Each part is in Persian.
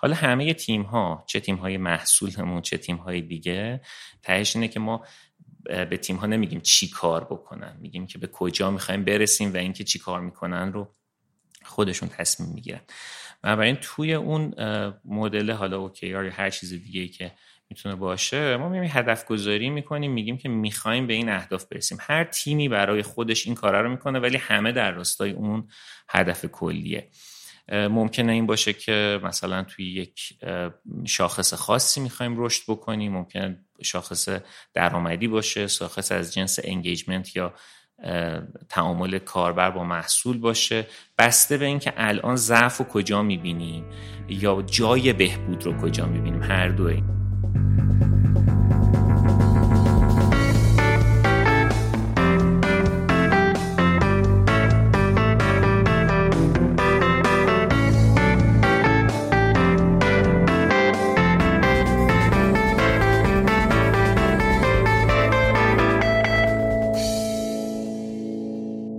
حالا همه تیم ها چه تیم های محصولمون چه تیم های دیگه تهش اینه که ما به تیم ها نمیگیم چی کار بکنن. میگیم که به کجا می‌خوایم برسیم و اینکه چی کار می‌کنن رو خودشون تصمیم می‌گیرن. بنابراین توی اون مدل حالا اوکی یا هر چیز دیگه که می‌تونه باشه ما میگیم هدف گذاری می‌کنیم میگیم که می‌خوایم به این اهداف برسیم. هر تیمی برای خودش این کارا رو می‌کنه ولی همه در راستای اون هدف کلیه. ممکنه این باشه که مثلا توی یک شاخص خاصی می‌خوایم رشد بکنیم ممکنه شاخص درآمدی باشه شاخص از جنس انگیجمنت یا تعامل کاربر با محصول باشه. بسته به اینکه الان ضعف رو کجا می‌بینیم یا جای بهبود رو کجا می‌بینیم هر دوی.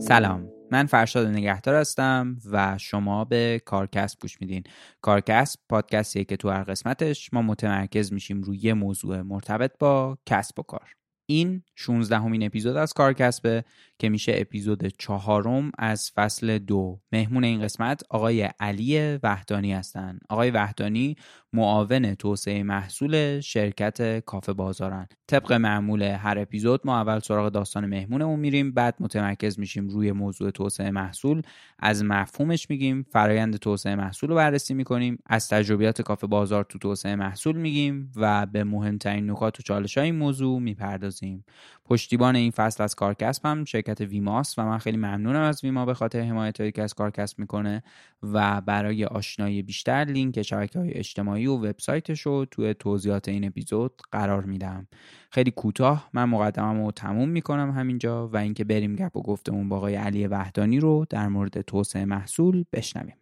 سلام. من فرشاد نگهدار هستم و شما به کارکست گوش میدین. کارکست پادکستیه که تو هر قسمتش ما متمرکز میشیم روی یه موضوع مرتبط با کسب و کار. این 16 همین اپیزود از کارکسبه که میشه اپیزود چهارم از فصل دو. مهمون این قسمت آقای علی وحدانی هستند آقای وحدانی معاون توسعه محصول شرکت کافه بازارن. طبق معمول هر اپیزود ما اول سراغ داستان مهمونمون میریم بعد متمرکز میشیم روی موضوع توسعه محصول. از مفهومش میگیم فرایند توسعه محصول رو بررسی می‌کنیم از تجربیات کافه بازار تو توسعه محصول میگیم و به مهمترین نکات و چالش های این موضوع می‌پردازیم. پشتیبان این فصل از کارکسب هم شرکت ویماست و من خیلی ممنونم از ویما به خاطر حمایت که از کارکسب می‌کنه و برای آشنایی بیشتر لینک شبکه های اجتماعی و وبسایتش رو توی توضیحات این اپیزود قرار میدم. خیلی کوتاه من مقدمم رو تموم می‌کنم همینجا و اینکه بریم گپ و گفتمون با آقای علی وحدانی رو در مورد توسعه محصول بشنویم.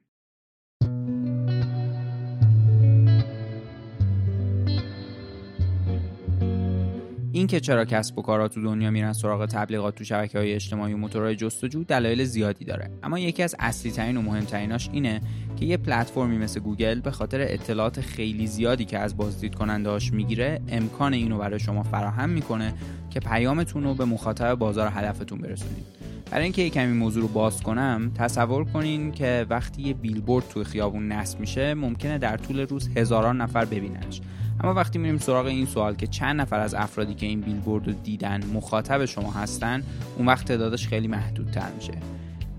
این که چرا کسب و کارها تو دنیا میرن سراغ تبلیغات تو شبکه های اجتماعی و موتورهای جستجو دلایل زیادی داره. اما یکی از اصلی ترین و مهمتریناش اینه که یه پلتفرمی مثل گوگل به خاطر اطلاعات خیلی زیادی که از بازدید کنندهاش می‌گیره امکان اینو برای شما فراهم می‌کنه که پیامتون رو به مخاطب بازار هدفتون برسونید. برای اینکه یه کمی موضوع رو باز کنم تصور کنین که وقتی یه بیلبورد توی خیابون نصب میشه ممکنه در طول روز هزاران نفر ببیننش. اما وقتی میریم سراغ این سوال که چند نفر از افرادی که این بیلبورد رو دیدن مخاطب شما هستن اون وقت تعدادش خیلی محدودتر میشه.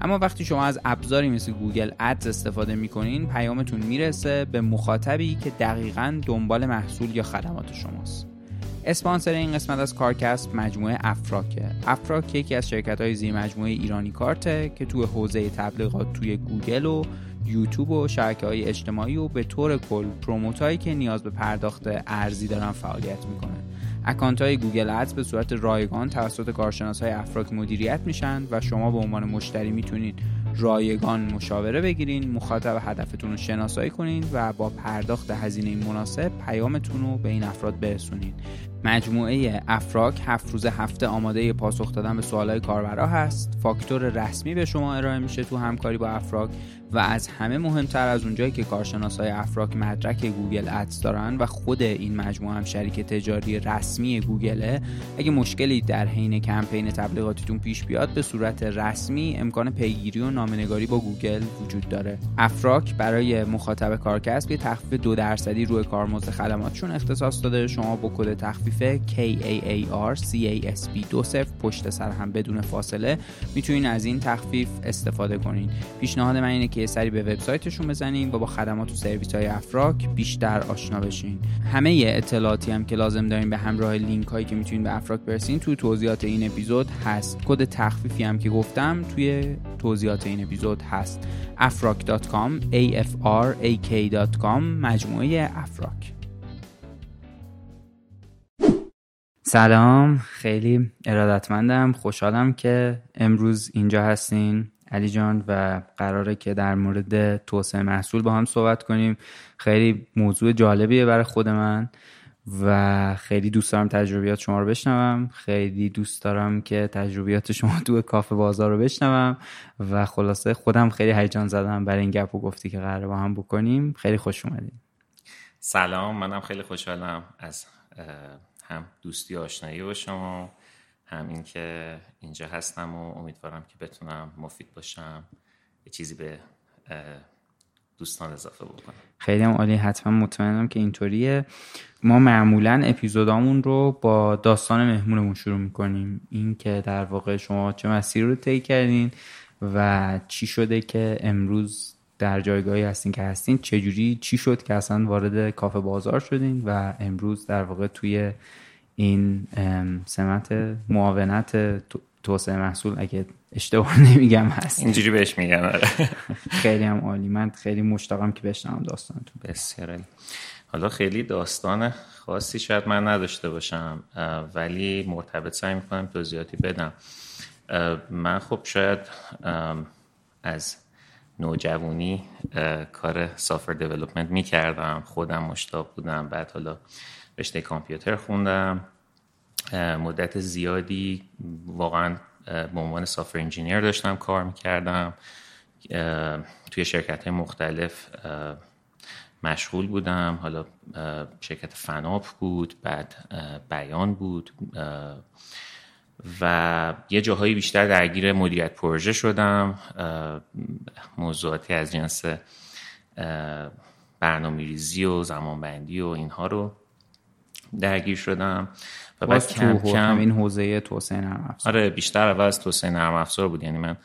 اما وقتی شما از ابزاری مثل Google Ads استفاده می‌کنین پیامتون می‌رسه به مخاطبی که دقیقا دنبال محصول یا خدمات شماست. اسپانسر این قسمت از کارکست مجموعه افراکه. افراک یکی از شرکت های زیر مجموعه ایرانی کارته که توی حوزه تبلیغات توی گوگل و یوتیوب و شبکه های اجتماعی و به طور کل promote ایی که نیاز به پرداخت ارزی دارن فعالیت می‌کنه اکانت های Google Ads به صورت رایگان توسط کارشناس های افراک مدیریت میشن و شما به عنوان مشتری می‌تونید رایگان مشاوره بگیرین مخاطب هدفتون رو شناسایی کنین و با پرداخت هزینه مناسب پیامتون رو به این افراد برسونین. مجموعه افراک هفت روز هفته آماده پاسخ دادن به سوالهای کاربرا هست. فاکتور رسمی به شما ارائه میشه تو همکاری با افراک. و از همه مهمتر از اونجایی که کارشناس های افراک مدرک Google Ads دارن و خود این مجموعه هم شریک تجاری رسمی گوگله اگه مشکلی در حین کمپین تبلیغاتیتون پیش بیاد به صورت رسمی امکان پیگیری و نامه‌نگاری با گوگل وجود داره. افراک برای مخاطب کارکست یه تخفیف دو درصدی روی کارمزد خدماتشون اختصاص داده. شما با کد تخفیف KAAR CAST دو صفر پشت سر هم بدون فاصله می‌تونین از این تخفیف استفاده کنین. پیشنهاد من اینه که یه سری به وبسایتشون بزنین و با خدمات و سرویس های افراک بیشتر آشنا بشین. همه اطلاعاتی هم که لازم دارین به همراه لینک هایی که می‌تونین به افراک برسین توی توضیحات این اپیزود هست. کد تخفیفی هم که گفتم توی توضیحات این اپیزود هست. afrak.com a f r a k.com مجموعه افراک. سلام خیلی ارادتمندم خوشحالم که امروز اینجا هستین. علی جان و قراره که در مورد توسعه محصول با هم صحبت کنیم. خیلی موضوع جالبیه برای خود من و خیلی دوست دارم تجربیات شما رو بشنوم. خیلی دوست دارم که تجربیات شما تو کافه بازار رو بشنوم و خلاصه خودم خیلی هیجان زدم برای این گپ و گفتی که قراره با هم بکنیم. خیلی خوش اومدیم سلام منم خیلی خوشحالم از هم دوستی آشنایی با شما. همین که اینجا هستم و امیدوارم که بتونم مفید باشم یه چیزی به دوستان اضافه بکنم. خیلی هم عالی حتما مطمئنم که اینطوریه. ما معمولا اپیزودامون رو با داستان مهمونمون شروع می‌کنیم. این که در واقع شما چه مسیر رو طی کردین و چی شده که امروز در جایگاهی هستین که هستین چجوری چی شد که اصلا وارد کافه بازار شدین و امروز در واقع توی این سمت معاونت توسعه محصول اگه اشتباه نمیگم هست. اینجوری بهش میگم آره. خیلی هم عالی. من خیلی مشتاقم که بشنوم داستانتون. بسیار حالا خیلی داستان خاصی شاید من نداشته باشم ولی مرتبط سعی می‌کنم توضیحاتی بدم. من خب شاید از نوجوانی کار سافر دیولپمنت می‌کردم خودم مشتاق بودم بعد حالا رشته کامپیوتر خوندم. مدت زیادی واقعا به عنوان سافر انجینیر داشتم کار می‌کردم. توی شرکت های مختلف مشغول بودم. حالا شرکت فناپ بود بعد بیان بود. و یه جاهایی بیشتر درگیر مدیریت پروژه شدم. موضوعاتی از جنس برنامه ریزی و زمانبندی و اینها رو. درگیر شدم و بعد کم کم این حوزه توسعه نرم افزار. آره بیشتر اول از توسعه نرم افزار بود. یعنی من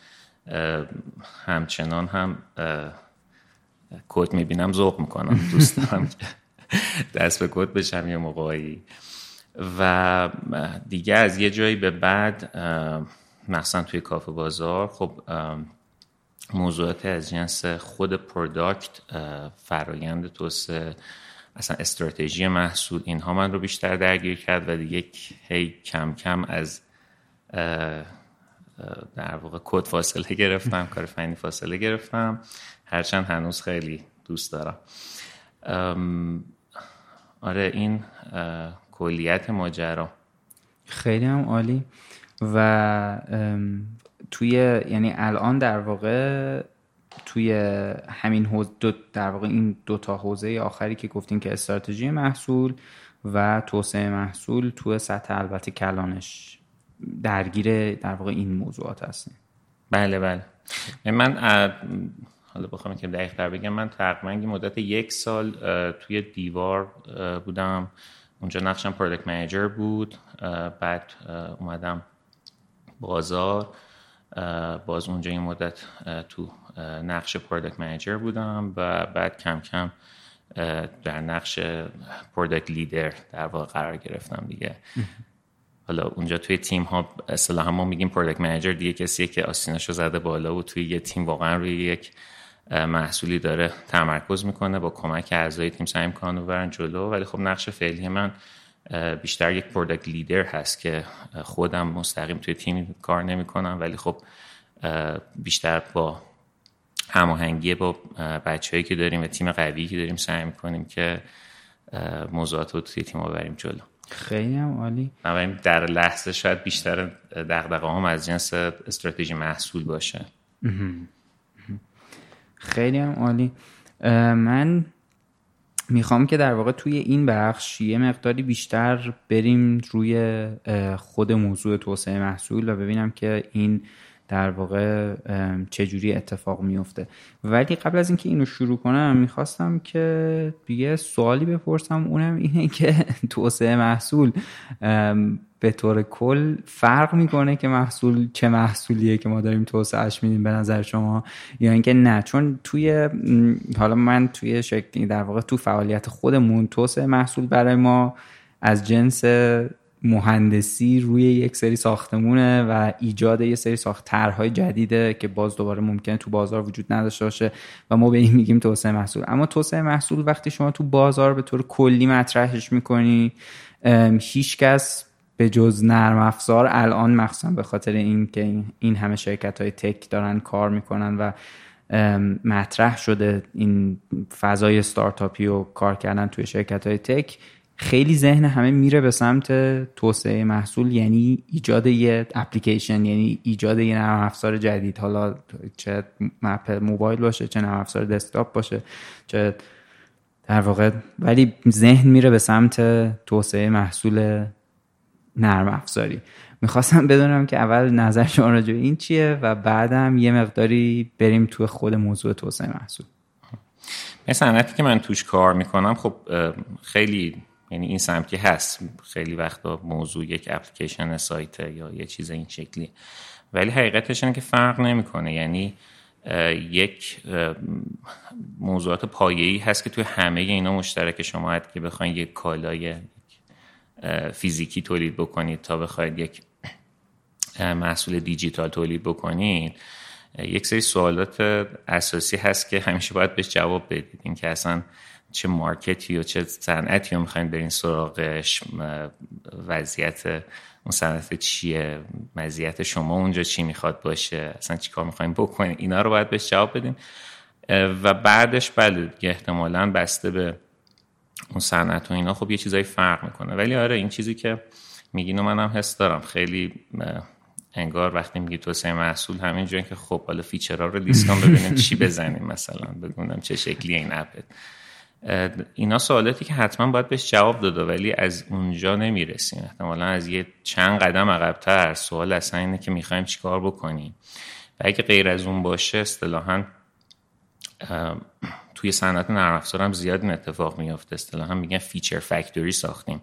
همچنان هم کد می‌بینم ذوق می‌کنم. دوست دارم که دست به کد بشم یه موقعی. و دیگه از یه جایی به بعد مخصوصا توی کافه بازار خب موضوعات از جنس خود product فرایند توسعه اصلا استراتژی محصول اینها من رو بیشتر درگیر کرد و دیگه هی کم کم از در واقع کد فاصله گرفتم کار فنی فاصله گرفتم. هرچند هنوز خیلی دوست دارم. آره این کلیت ماجرا. خیلی هم عالی. و توی یعنی الان در واقع توی همین حوز دو در واقع این دو تا حوزه آخری که گفتیم که استراتژی محصول و توسعه محصول تو سطح البته کلانش درگیر در واقع این موضوعات هستیم بله بله. من حالا بخوام که دقیق تر بگم من تقریبا مدت یک سال توی دیوار بودم. اونجا نقشم پرودکت منیجر بود. بعد اومدم بازار. باز اونجا این مدت تو نقش پرودکت منیجر بودم و بعد کم کم در نقش پرودکت لیدر در واقع قرار گرفتم دیگه. حالا اونجا توی تیم ها اصطلاحا ما میگیم پرودکت منیجر دیگه کسیه که آستیناشو زده بالا و توی یه تیم واقعا روی یک محصولی داره تمرکز می‌کنه با کمک اعضای تیم سعی می‌کنن و برن جلو. ولی خب نقش فعلی من بیشتر یک پروداکت لیدر هست که خودم مستقیم توی تیم کار نمی‌کنم. ولی خب بیشتر با هماهنگی با بچههایی که داریم و تیم قوی که داریم سعی می‌کنیم که موضوعات رو توی تیم ببریم جلو. خیلی هم عالی. در لحظه شاید بیشتر دقدقه هم از جنس استراتژی محصول باشه. خیلی هم عالی. من می‌خوام که در واقع توی این بخش یه مقداری بیشتر بریم روی خود موضوع توسعه محصول و ببینم که این در واقع چجوری اتفاق میفته ولی قبل از اینکه اینو شروع کنم می‌خواستم که یه سوالی بپرسم. اونم اینه که توسعه محصول به طور کل فرق می‌کنه که محصول چه محصولیه که ما داریم توسعهش میدیم به نظر شما؟ یا اینکه نه؟ چون توی حالا من توی شکلی در واقع تو فعالیت خودمون توسعه محصول برای ما از جنس مهندسی روی یک سری ساختمونه و ایجاد یه سری ساخت طرحهای جدیده که باز دوباره ممکنه تو بازار وجود نداشته باشه و ما به این میگیم توسعه محصول. اما توسعه محصول وقتی شما تو بازار به طور کلی مطرحش می‌کنی هیچکس به جز نرم افزار الان مخصوصا به خاطر این که این همه شرکت های تک دارن کار می‌کنن و مطرح شده این فضای ستارتاپی و کار کردن توی شرکت های تک خیلی ذهن همه میره به سمت توسعه محصول یعنی ایجاد یه اپلیکیشن یعنی ایجاد یه نرم افزار جدید. حالا چه مپ موبایل باشه چه نرم افزار دسکتاپ باشه چه در واقع ولی ذهن میره به سمت توسعه محصول نرم افزاری. می‌خواستم بدونم که اول نظر شما راجع این چیه و بعدم یه مقداری بریم تو خود موضوع توسعه محصول. مثلا که من توش کار می‌کنم. خب خیلی یعنی این سمتی هست. خیلی وقتا موضوع یک اپلیکیشن سایت یا یه چیز این شکلی. ولی حقیقتش اینه که فرق نمی‌کنه. یعنی یک موضوعات پایه‌ای هست که توی همه اینا مشترک شما که بخواید یک کالای فیزیکی تولید بکنید تا بخواید یک محصول دیجیتال تولید بکنید یک سری سوالات اساسی هست که همیشه باید بهش جواب بدید. این که اصلا چه مارکتی و چه صنعتی رو می‌خواین برین سراغش وضعیت اون صنعت چیه مزیت شما اونجا چی می‌خواد باشه اصلا چی کار می‌خواین بکنین اینا رو باید بهش جواب بدین و بعدش بله احتمالا بسته به اون صنعت و اینا. خب یه چیزایی فرق می‌کنه. ولی آره این چیزی که میگین و منم حس دارم. خیلی انگار وقتی میگی توسعه محصول همینجوری که خب حالا feature ها رو لیست بکنیم چی بزنیم مثلا بگونم چه شکلی این اپت. اینا سوالاتی که حتما باید بهش جواب داده ولی از اونجا نمی‌رسیم. احتمالا از یه چند قدم عقبتر. سوال اصلا اینه که می‌خوایم چیکار بکنیم. و اگه غیر از اون باشه اصطلاحا توی صنعت نرم افزار هم زیاد این اتفاق میافته. اصطلاحا میگن feature factory ساختیم.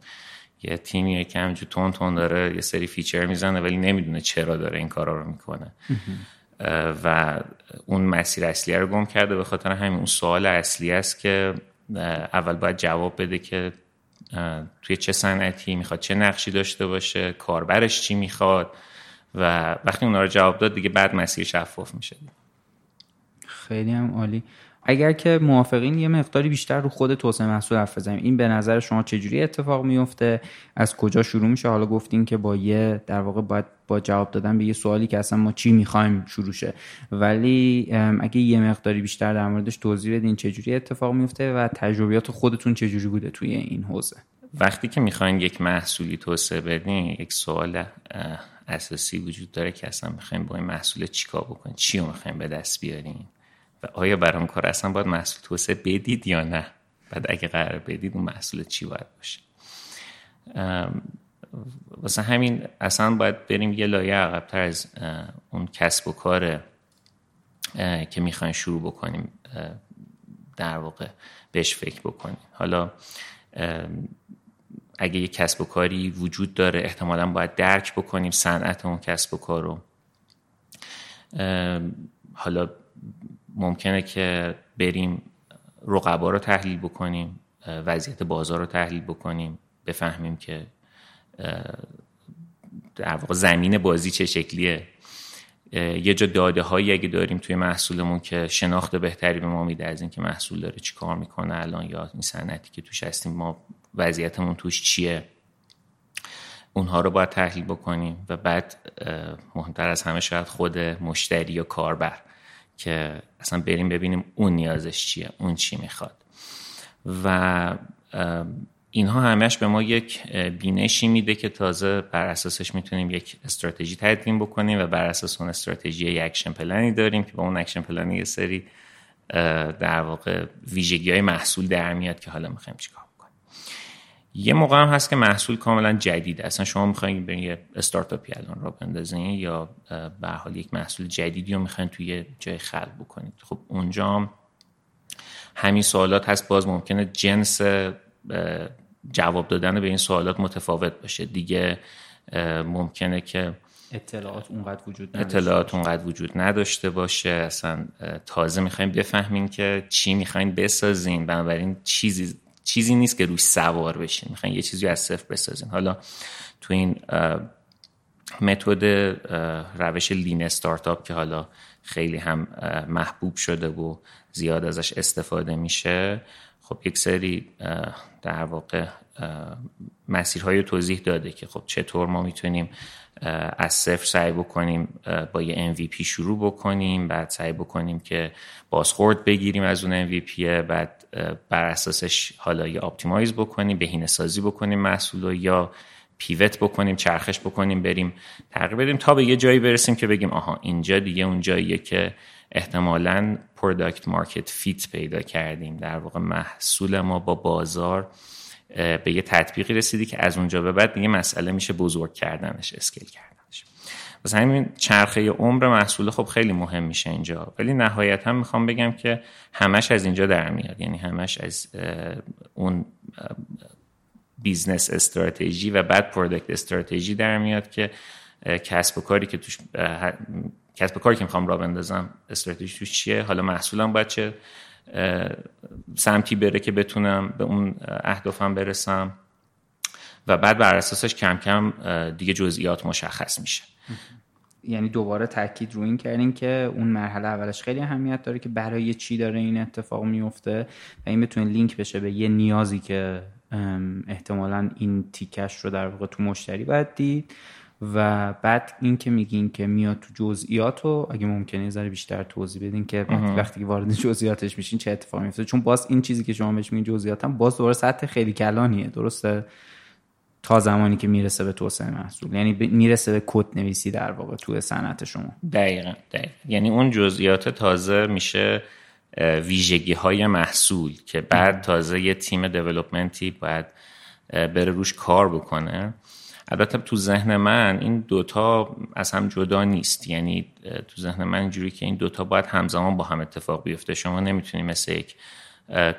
یه تیمی که همینجور تون تون داره یه سری feature می‌زنه ولی نمی‌دونه چرا داره این کارا رو می‌کنه. و اون مسیر اصلی رو گم کرده. به خاطر همین اون سوال اصلی است که اول باید جواب بده که توی چه صنعتی می‌خواد چه نقشی داشته باشه کاربرش چی می‌خواد و وقتی اونا رو جواب داد دیگه بعد مسیر شفاف میشه. خیلی هم عالی. اگر که موافقین یه مقداری بیشتر رو خود توسعه محصول حرف بزنیم. این به نظر شما چجوری اتفاق میفته؟ از کجا شروع میشه؟ حالا گفتین که با یه در واقع باید با جواب دادن به یه سوالی که اصلا ما چی می‌خوایم شروع شه. ولی اگه یه مقداری بیشتر در موردش توضیح بدین چجوری اتفاق میفته و تجربیات خودتون چجوری بوده توی این حوزه؟ وقتی که می‌خواین یک محصولی توسعه بدین یک سوال اساسی وجود داره که اصلا می‌خوایم با این محصول چیکار بکنیم چی رو می‌خوایم به دست بیاریم و آیا برام کار اصلا باید محصول توسعه بدید یا نه؟ بعد اگه قرار بدید اون محصول چی باید باشه؟ واسه همین اصلا باید بریم یه لایه عقبتر از اون کسب و کار که می‌خواین شروع بکنیم در واقع بهش فکر بکنیم. حالا اگه یه کسب و کاری وجود داره احتمالا باید درک بکنیم صنعت اون کسب و کار رو. حالا ممکنه که بریم رقبا رو تحلیل بکنیم وضعیت بازار رو تحلیل بکنیم بفهمیم که در واقع زمین بازی چه شکلیه؟ یه جا داده هایی اگه داریم توی محصولمون که شناخت بهتری به ما میده از اینکه محصول داره چی کار می‌کنه الان یا این صنعتی که توش هستیم ما وضعیتمون توش چیه؟ اونها رو باید تحلیل بکنیم و بعد مهمتر از همه شاید خود مشتری و کاربر که اصلا بریم ببینیم اون نیازش چیه اون چی می‌خواد. و اینها همش به ما یک بینشی میده که تازه بر اساسش می‌تونیم یک استراتژی تدوین بکنیم و بر اساس اون استراتژی یک action plan ی داریم که با اون action plan ی یه سری در واقع ویژگی های محصول در میاد که حالا می‌خوایم چیکار بکنیم. یه موقع هم هست که محصول کاملا جدیده اصلا شما می‌خواین برین یه استارتاپی الان راه بندازین یا به حال یک محصول جدیدی رو می‌خواین توی جای خلق بکنید. خب اونجا همین سوالات هست. باز ممکنه جنس جواب دادن به این سوالات متفاوت باشه. دیگه ممکنه که اطلاعات اونقدر وجود نداشته اطلاعات اونقدر وجود نداشته باشه. اصلا تازه می‌خوایم بفهمین که چی می‌خواین بسازین. بنابراین چیزی چیزی نیست که روش سوار بشین. می‌خواین یه چیزی از صفر بسازین. حالا تو این متد روش lean startup که حالا خیلی هم محبوب شده و زیاد ازش استفاده میشه خب یک سری در واقع مسیرهای توضیح داده که خب چطور ما می‌تونیم از صفر سعی بکنیم با یه MVP شروع بکنیم بعد سعی بکنیم که بازخورد بگیریم از اون MVP بعد بر اساسش حالا یا optimize بکنیم بهینه سازی بکنیم محصول یا pivot بکنیم چرخش بکنیم بریم تغییر بدیم تا به یه جایی برسیم که بگیم آها اینجا دیگه اون جاییه که احتمالا product market fit پیدا کردیم. در واقع محصول ما با بازار به یه تطبیقی رسیده که از اونجا به بعد دیگه مسئله میشه بزرگ کردنش scale کردنش. واسه همین چرخه عمر محصول خب خیلی مهم میشه اینجا. ولی نهایتا می‌خوام بگم که همش از اینجا در میاد. یعنی همش از اون business strategy و بعد product strategy در میاد که کسب و کاری که توش کسب کاری که می‌خوام راه بندازم استراتژی توش چیه؟ حالا محصولم باید چه سمتی بره که بتونم به اون اهدافم برسم؟ و بعد بر اساسش کم کم دیگه جزئیات مشخص میشه. یعنی دوباره تاکید رو این کردین که اون مرحله اولش خیلی اهمیت داره که برای چی داره این اتفاق میفته و این بتونه لینک بشه به یه نیازی که احتمالا این تیکش رو در واقع تو مشتری باید دید. و بعد این که میگین که میاد تو جزئیات رو اگه ممکنه یه ذره بیشتر توضیح بدین که وقتی که وارد جزئیاتش میشین چه اتفاقی میفته. چون باز این چیزی که شما بهش میگین جزئیات هم باز دوباره سطح خیلی کلانیه. درسته؟ تا زمانی که می‌رسه به توسعه محصول. یعنی می‌رسه به کد نویسی در واقع تو صنعت شما. دقیقا, دقیقا. یعنی اون جزئیات تازه میشه ویژگی های محصول که بعد تازه یه تیم دیولپمنتی باید بره روش کار بکنه. البته تو ذهن من این دوتا از هم جدا نیست. یعنی تو ذهن من اینجوری که این دوتا باید همزمان با هم اتفاق بیفته. شما نمی‌تونی مثل یک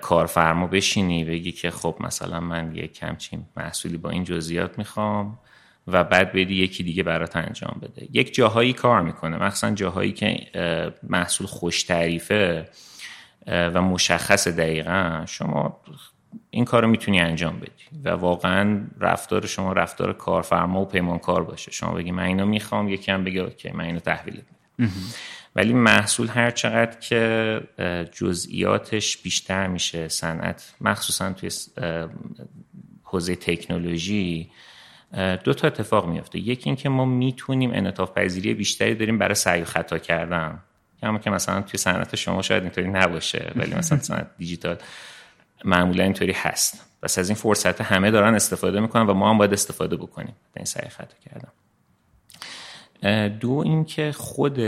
کارفرما بشینی بگی که خب مثلا من یک کمچین محصولی با این جزئیات می‌خوام و بعد بدی یکی دیگه برات انجام بده. یک جاهایی کار می‌کنه. مخصوصا جاهایی که محصول خوش تعریفه و مشخص دقیقا. شما این کار رو می‌تونی انجام بدی و واقعا رفتار شما رفتار کارفرما و پیمانکار باشه. شما بگی من اینو می‌خوام یکی هم بگه اوکی من اینو تحویل میدم ولی محصول هر چقدر که جزئیاتش بیشتر میشه صنعت مخصوصا توی حوزه تکنولوژی دو تا اتفاق میفته یکی اینکه ما می‌تونیم انعطاف پذیری بیشتری داریم برای سعی و خطا کردن. اما که مثلا توی صنعت شما شاید اینطوری نباشه ولی مثلا صنعت دیجیتال. معمولا اینطوری هست. پس از این فرصت همه دارن استفاده می‌کنن و ما هم باید استفاده بکنیم. به این سعی خطا کردم. دو اینکه خود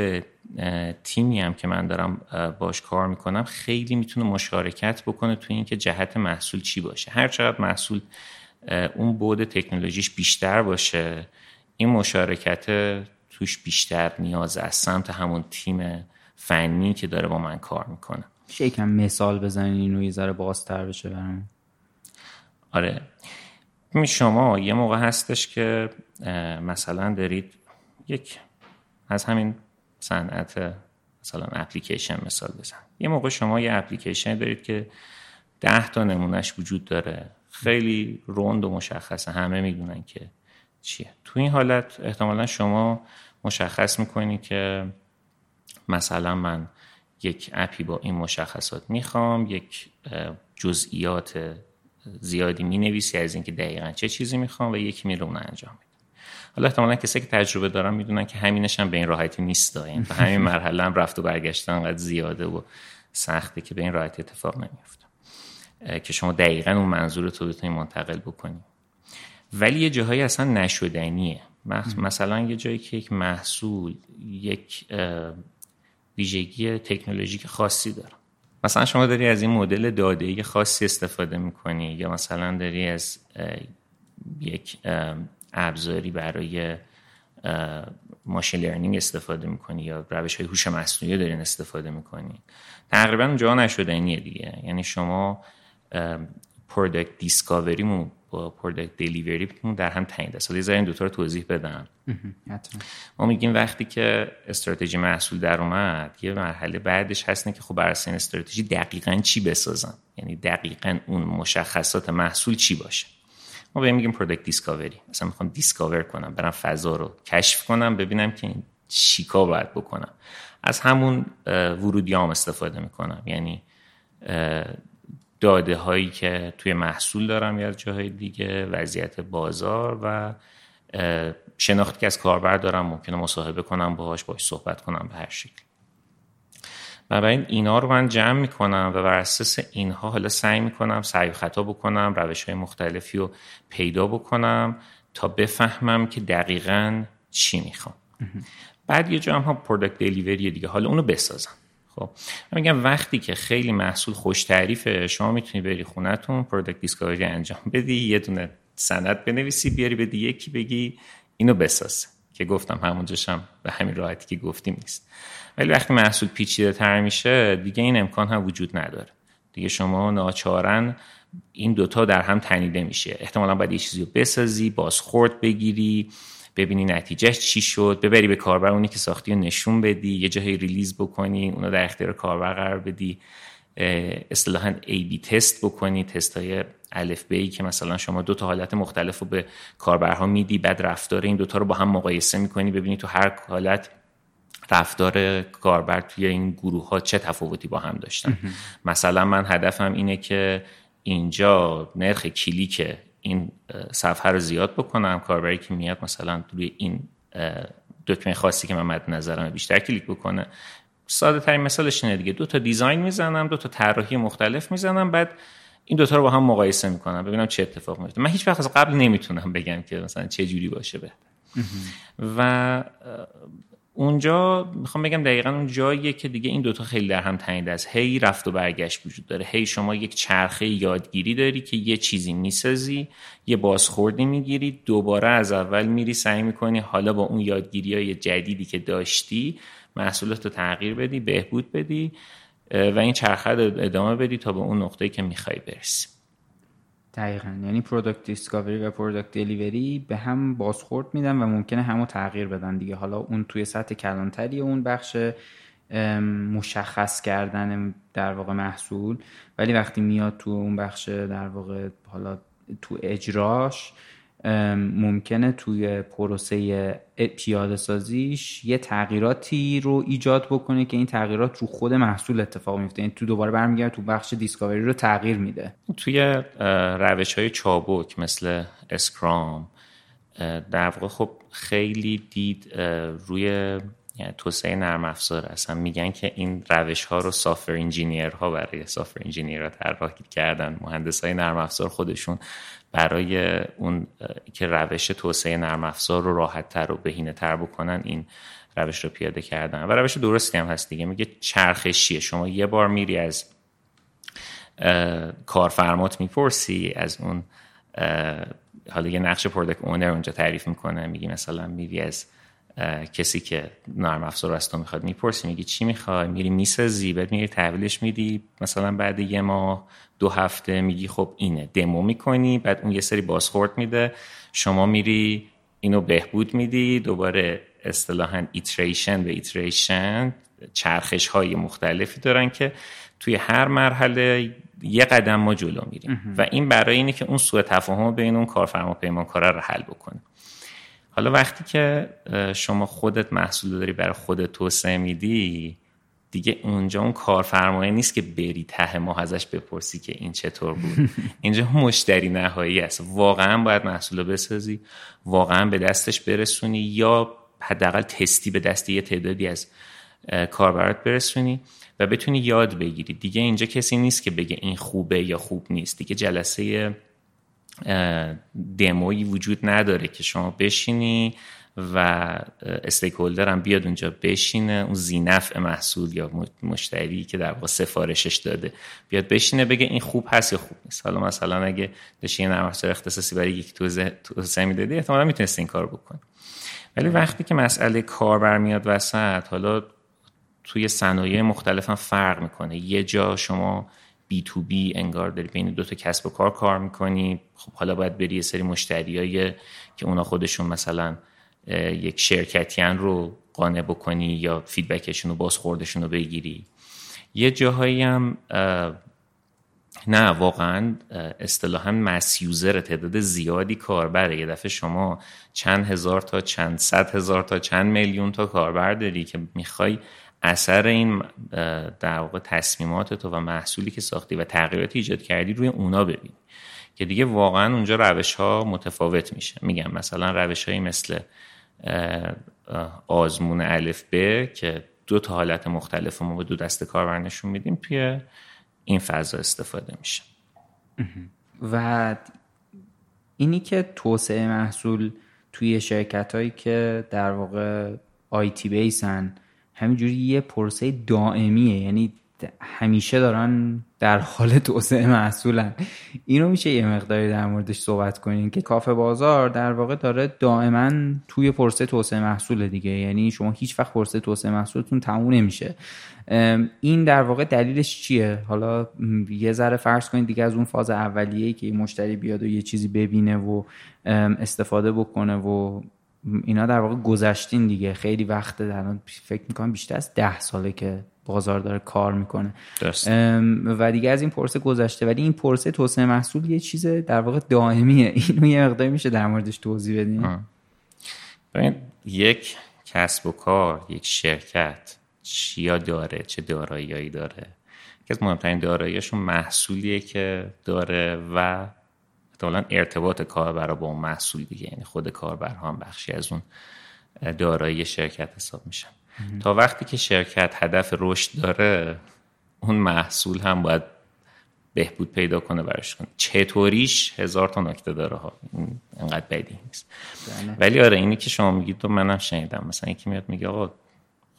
تیمی هم که من دارم باش کار می‌کنم خیلی می‌تونه مشارکت بکنه توی اینکه جهت محصول چی باشه. هر چقدر محصول اون بود تکنولوژیش بیشتر باشه این مشارکت توش بیشتر نیاز از سمت همون تیم فنی که داره با من کار می‌کنه. میشه مثال بزنین یه ذره بازتر بشه برام آره. شما یه موقع هستش که مثلا دارید یک از همین صنعت مثلا اپلیکیشن مثال بزن. یه موقع شما یه اپلیکیشن دارید که ده تا نمونهش وجود داره. خیلی روند و مشخصه. همه می‌دونن که چیه. تو این حالت احتمالا شما مشخص می‌کنی که مثلا من یک اپی با این مشخصات می‌خوام یک جزئیات زیادی می نویسی از اینکه دقیقا چه چیزی می‌خوام و یکی میره اون انجام میده حالا احتمالا کسی که تجربه دارن می‌دونن که همینش هم به این راحتی نیست تا همین مرحله هم رفت و برگشتن انقدر زیاده و سخته که به این راحتی اتفاق نمیفته که شما دقیقا اون منظور تو بتونی منتقل بکنی. ولی یه جاهایی اصلا نشدنیه. مثلا یه جایی که یک محصول یک ویژگی تکنولوژیک خاصی داره مثلا شما داری از این مدل داده خاصی استفاده می‌کنی یا مثلا داری از یک ابزاری برای ماشین لرنینگ استفاده می‌کنی یا روش های هوش مصنوعی دارین استفاده می‌کنی؟ تقریبا اونجا نشدنیه دیگه. یعنی شما product discovery مون با product delivery در هم تنیده است حالا این دوتا رو توضیح بدم. ما میگیم وقتی که استراتژی محصول در اومد یه مرحله بعدش هست که خب برای این استراتژی دقیقا چی بسازم یعنی دقیقا اون مشخصات محصول چی باشه؟ ما بهش میگیم product discovery مثلا می‌خوام discover کنم برم فضا رو کشف کنم ببینم که این چیکار باید بکنم. از همون ورودیام استفاده می‌کنم. یعنی داده هایی که توی محصول دارم یا جاهای دیگه وضعیت بازار و شناختی که از کاربر دارم ممکنه مصاحبه کنم باهاش باش صحبت کنم به هر شکل بنابراین اینا رو من جمع می‌کنم و بر اساس اینها حالا سعی می‌کنم سعی خطا بکنم روش های مختلفی رو پیدا بکنم تا بفهمم که دقیقا چی می‌خوام. بعد یه جا هم پرودکت دلیوری دیگه حالا اونو بسازم. خب. میگم وقتی که خیلی محصول خوش تعریفه شما می‌تونی بری خونتون پرودکت دیسکاوری انجام بدی یه دونه سند بنویسی بیاری بدی یکی بگی اینو بساز که گفتم همونجاشم به همین راحتی که گفتیم نیست. ولی وقتی محصول پیچیده تر میشه دیگه این امکان هم وجود نداره. دیگه شما ناچارن این دوتا در هم تنیده میشه. احتمالا باید یه چیزی رو بسازی بازخورد بگیری. ببینی نتیجهش چی شد. ببری به کاربر اونی که ساختی و نشون بدی. یه جایی release بکنی اونو در اختیار کاربر قرار بدی. اصطلاحا A/B test بکنی تست های الف بی که مثلا شما دو تا حالت مختلف رو به کاربرها میدی بعد رفتار این دوتا رو با هم مقایسه می‌کنی ببینی تو هر حالت رفتار کاربر توی این گروه ها چه تفاوتی با هم داشتن. مثلا من هدفم اینه که اینجا نرخ کلیک این صفحه رو زیاد بکنم. کاربری که میاد مثلا روی این دکمه خاصی که من مد نظرم بیشتر کلیک بکنه. ساده ترین مثالش اینه دیگه. دو تا دیزاین می‌زنم دو تا طراحی مختلف می‌زنم بعد این دوتا رو با هم مقایسه می‌کنم ببینم چه اتفاق میفته من هیچ وقت از قبل نمی‌تونم بگم که مثلا چه جوری باشه به و اونجا می‌خوام بگم دقیقا اون جاییه که دیگه این دوتا خیلی در هم تنیده است. هی رفت و برگشت وجود داره. هی شما یک چرخه یادگیری داری که یه چیزی می‌سازی یه بازخوردی می‌گیری دوباره از اول میری سعی می‌کنی حالا با اون یادگیری های جدیدی که داشتی محصولات رو تغییر بدی بهبود بدی و این چرخه رو ادامه بدی تا به اون نقطه‌ای که می‌خوای برسی. دقیقا. یعنی product discovery و product delivery به هم بازخورد میدن و ممکنه همو تغییر بدن دیگه. حالا اون توی سطح کلانتری اون بخش مشخص کردن در واقع محصول. ولی وقتی میاد تو اون بخش در واقع حالا تو اجراش ممکنه توی پروسه پیاده سازیش یه تغییراتی رو ایجاد بکنه که این تغییرات رو خود محصول اتفاق میفته. یعنی تو دوباره برمیگرده تو بخش discovery رو تغییر میده. توی روش های چابک مثل اسکرام در واقع خب خیلی دید روی یعنی توسعه نرم افزار اصلا میگن که این روش ها رو software engineer ها برای software engineer ها طراحی کردن. مهندس های نرم افزار خودشون برای اون که روش توسعه نرم افزار رو راحت تر و بهینه تر بکنن این روش رو پیاده کردن. و روش درستی هم هست دیگه. میگه چرخشیه شما یه بار میری از کارفرمات می‌پرسی از اون حالا یه نقش پرودکت اونر اونجا تعریف می‌کنه. میگی مثلا میری از کسی که نرم افزار از تو می‌خواد می‌پرسی میگی چی می‌خوای؟ میری می‌سازی بعد میری تحویلش میدی مثلا بعد یه ماه دو هفته میگی خب اینه دمو می‌کنی بعد اون یه سری بازخورد میده. شما میری اینو بهبود میدی دوباره اصطلاحا iteration به iteration چرخش های مختلفی دارن که توی هر مرحله یه قدم ما جلو میریم. و این برای اینه که اون سوء تفاهم بین اون کارفرما پیمانکار رو حل بکنه حالا وقتی که شما خودت محصول داری برای خودت توسعه میدی دیگه اونجا اون کارفرمایه نیست که بری ته ما ازش بپرسی که این چطور بود. اینجا مشتری نهایی است. واقعا باید محصول بسازی واقعا به دستش برسونی یا حداقل تستی به دست یه تعدادی از کاربرات برسونی و بتونی یاد بگیری. دیگه اینجا کسی نیست که بگه این خوبه یا خوب نیست. دیگه جلسه دمویی وجود نداره که شما بشینی و استیک هم بیاد اونجا بشینه اون زینف محصول یا مشتری که در واقع سفارشش داده بیاد بشینه بگه این خوب هست یا خوب نیست. حالا مثلا اگه داشتی یه نرم اختصاصی برای یک توضیح می‌دادی احتمالا می‌تونستی این کار بکن ولی وقتی که مسئله کاربر میاد وسط حالا توی صنایع مختلف هم فرق می‌کنه. یه جا شما بی تو بی انگار داری بین دو تا کسب و کار کار می‌کنی. خب حالا باید بری یه سری مشتریای که اونا خودشون مثلا یک شرکتیان رو قانع بکنی یا فیدبکشون و بازخوردشون رو بگیری. یه جاهایی هم نه واقعا اصطلاحا مسیوزر تعداد زیادی کاربره یه دفعه شما چند هزار تا چند صد هزار تا چند میلیون تا کاربر داری که می‌خوای اثر این در واقع تصمیمات تو و محصولی که ساختی و تغییراتی ایجاد کردی روی اونا ببینی. که دیگه واقعا اونجا روش ها متفاوت میشه. میگم مثلا روش هایی مثل آزمون الف ب که دو تا حالت مختلف ما به دو دست کاربر نشون میدیم توی این فضا استفاده میشه. و اینی که توسعه محصول توی شرکت هایی که در واقع آیتی بیسن همینجوری یه پرسه دائمیه. یعنی همیشه دارن در حال توسعه محصولن. اینو میشه یه مقداری در موردش صحبت کنین که کافه بازار در واقع داره دائما توی پرسه توسعه محصول دیگه. یعنی شما هیچ وقت پرسه توسعه محصولتون تموم نمیشه. این در واقع دلیلش چیه؟ حالا یه ذره فرض کنید دیگه از اون فاز اولیه‌ای که مشتری بیاد و یه چیزی ببینه و استفاده بکنه و اینا در واقع گذشتین دیگه. خیلی وقت در فکر می‌کنم بیشتر از ده ساله که بازار داره کار می‌کنه. و دیگه از این پرسه گذشته. ولی این پرسه توسعه محصول یه چیز در واقع دائمیه. اینو یه مقداری میشه در موردش توضیح بدین. یک کسب و کار یک شرکت چیا داره؟ چه داراییایی داره؟ که از مهمترین داراییشون محصولیه که داره و احتمالا ارتباط کاربر با اون محصول دیگه یعنی خود کاربرها هم بخشی از اون دارایی شرکت حساب میشن. تا وقتی که شرکت هدف رشد داره اون محصول هم باید بهبود پیدا کنه برش کنه چطوریش؟ هزار تا نکته داره ها. اینقدر بدی نیست. بله. ولی آره اینی که شما میگید تو منم شنیدم. مثلا یکی میاد میگه آقا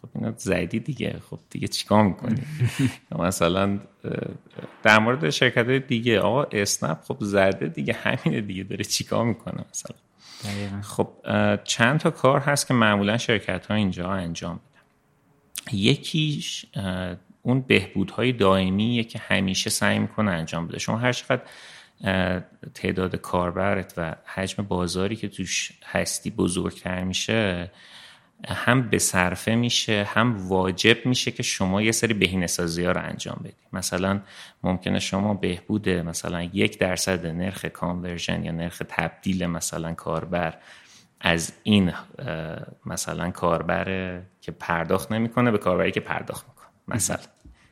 خب اینا زدی دیگه. خب دیگه چیکار می‌کنی؟ مثلا در مورد شرکت دیگه آقا اسنپ خب زده دیگه همینه دیگه داره چیکار می‌کنه مثلا؟ خب چند تا کار هست که معمولا شرکت ها اینجا انجام میدن. یکیش اون بهبودهای دائمیه که همیشه سعی می‌کنه انجام بده. شما هر چقدر تعداد کاربرت و حجم بازاری که توش هستی بزرگتر میشه هم به صرفه میشه هم واجب میشه که شما یه سری بهینه سازی ها رو انجام بدید مثلا ممکنه شما بهبود مثلا یک درصد نرخ کانورژن یا نرخ تبدیل مثلا کاربر از این مثلا کاربر که پرداخت نمی‌کنه به کاربری که پرداخت می‌کنه. مثلا.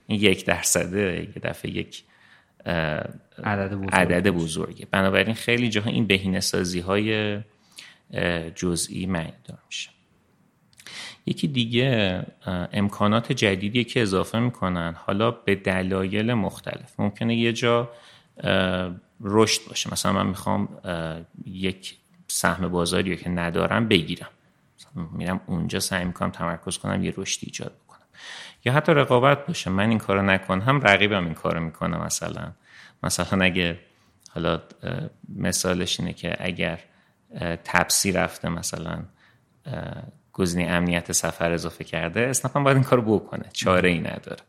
این یک درصده یه دفعه یک عدد, بزرگ. عدد بزرگه. بنابراین خیلی جاها این بهینه سازی های جزئی معنی دار میشه. یکی دیگه امکانات جدیدی که اضافه می‌کنن حالا به دلایل مختلف. ممکنه یه جا رشد باشه. مثلا من می‌خوام یک سهم بازاری که ندارم بگیرم. میرم اونجا سعی می‌کنم تمرکز کنم یه رشدی ایجاد بکنم. یا حتی رقابت باشه. من این کارو نکنم رقیبم این کارو می‌کنه مثلا. مثلا اگه حالا مثالش اینه که اگر تپسی رفته مثلا گزینه امنیت سفر اضافه کرده اسنپ باید این کارو بکنه. چاره ای نداره.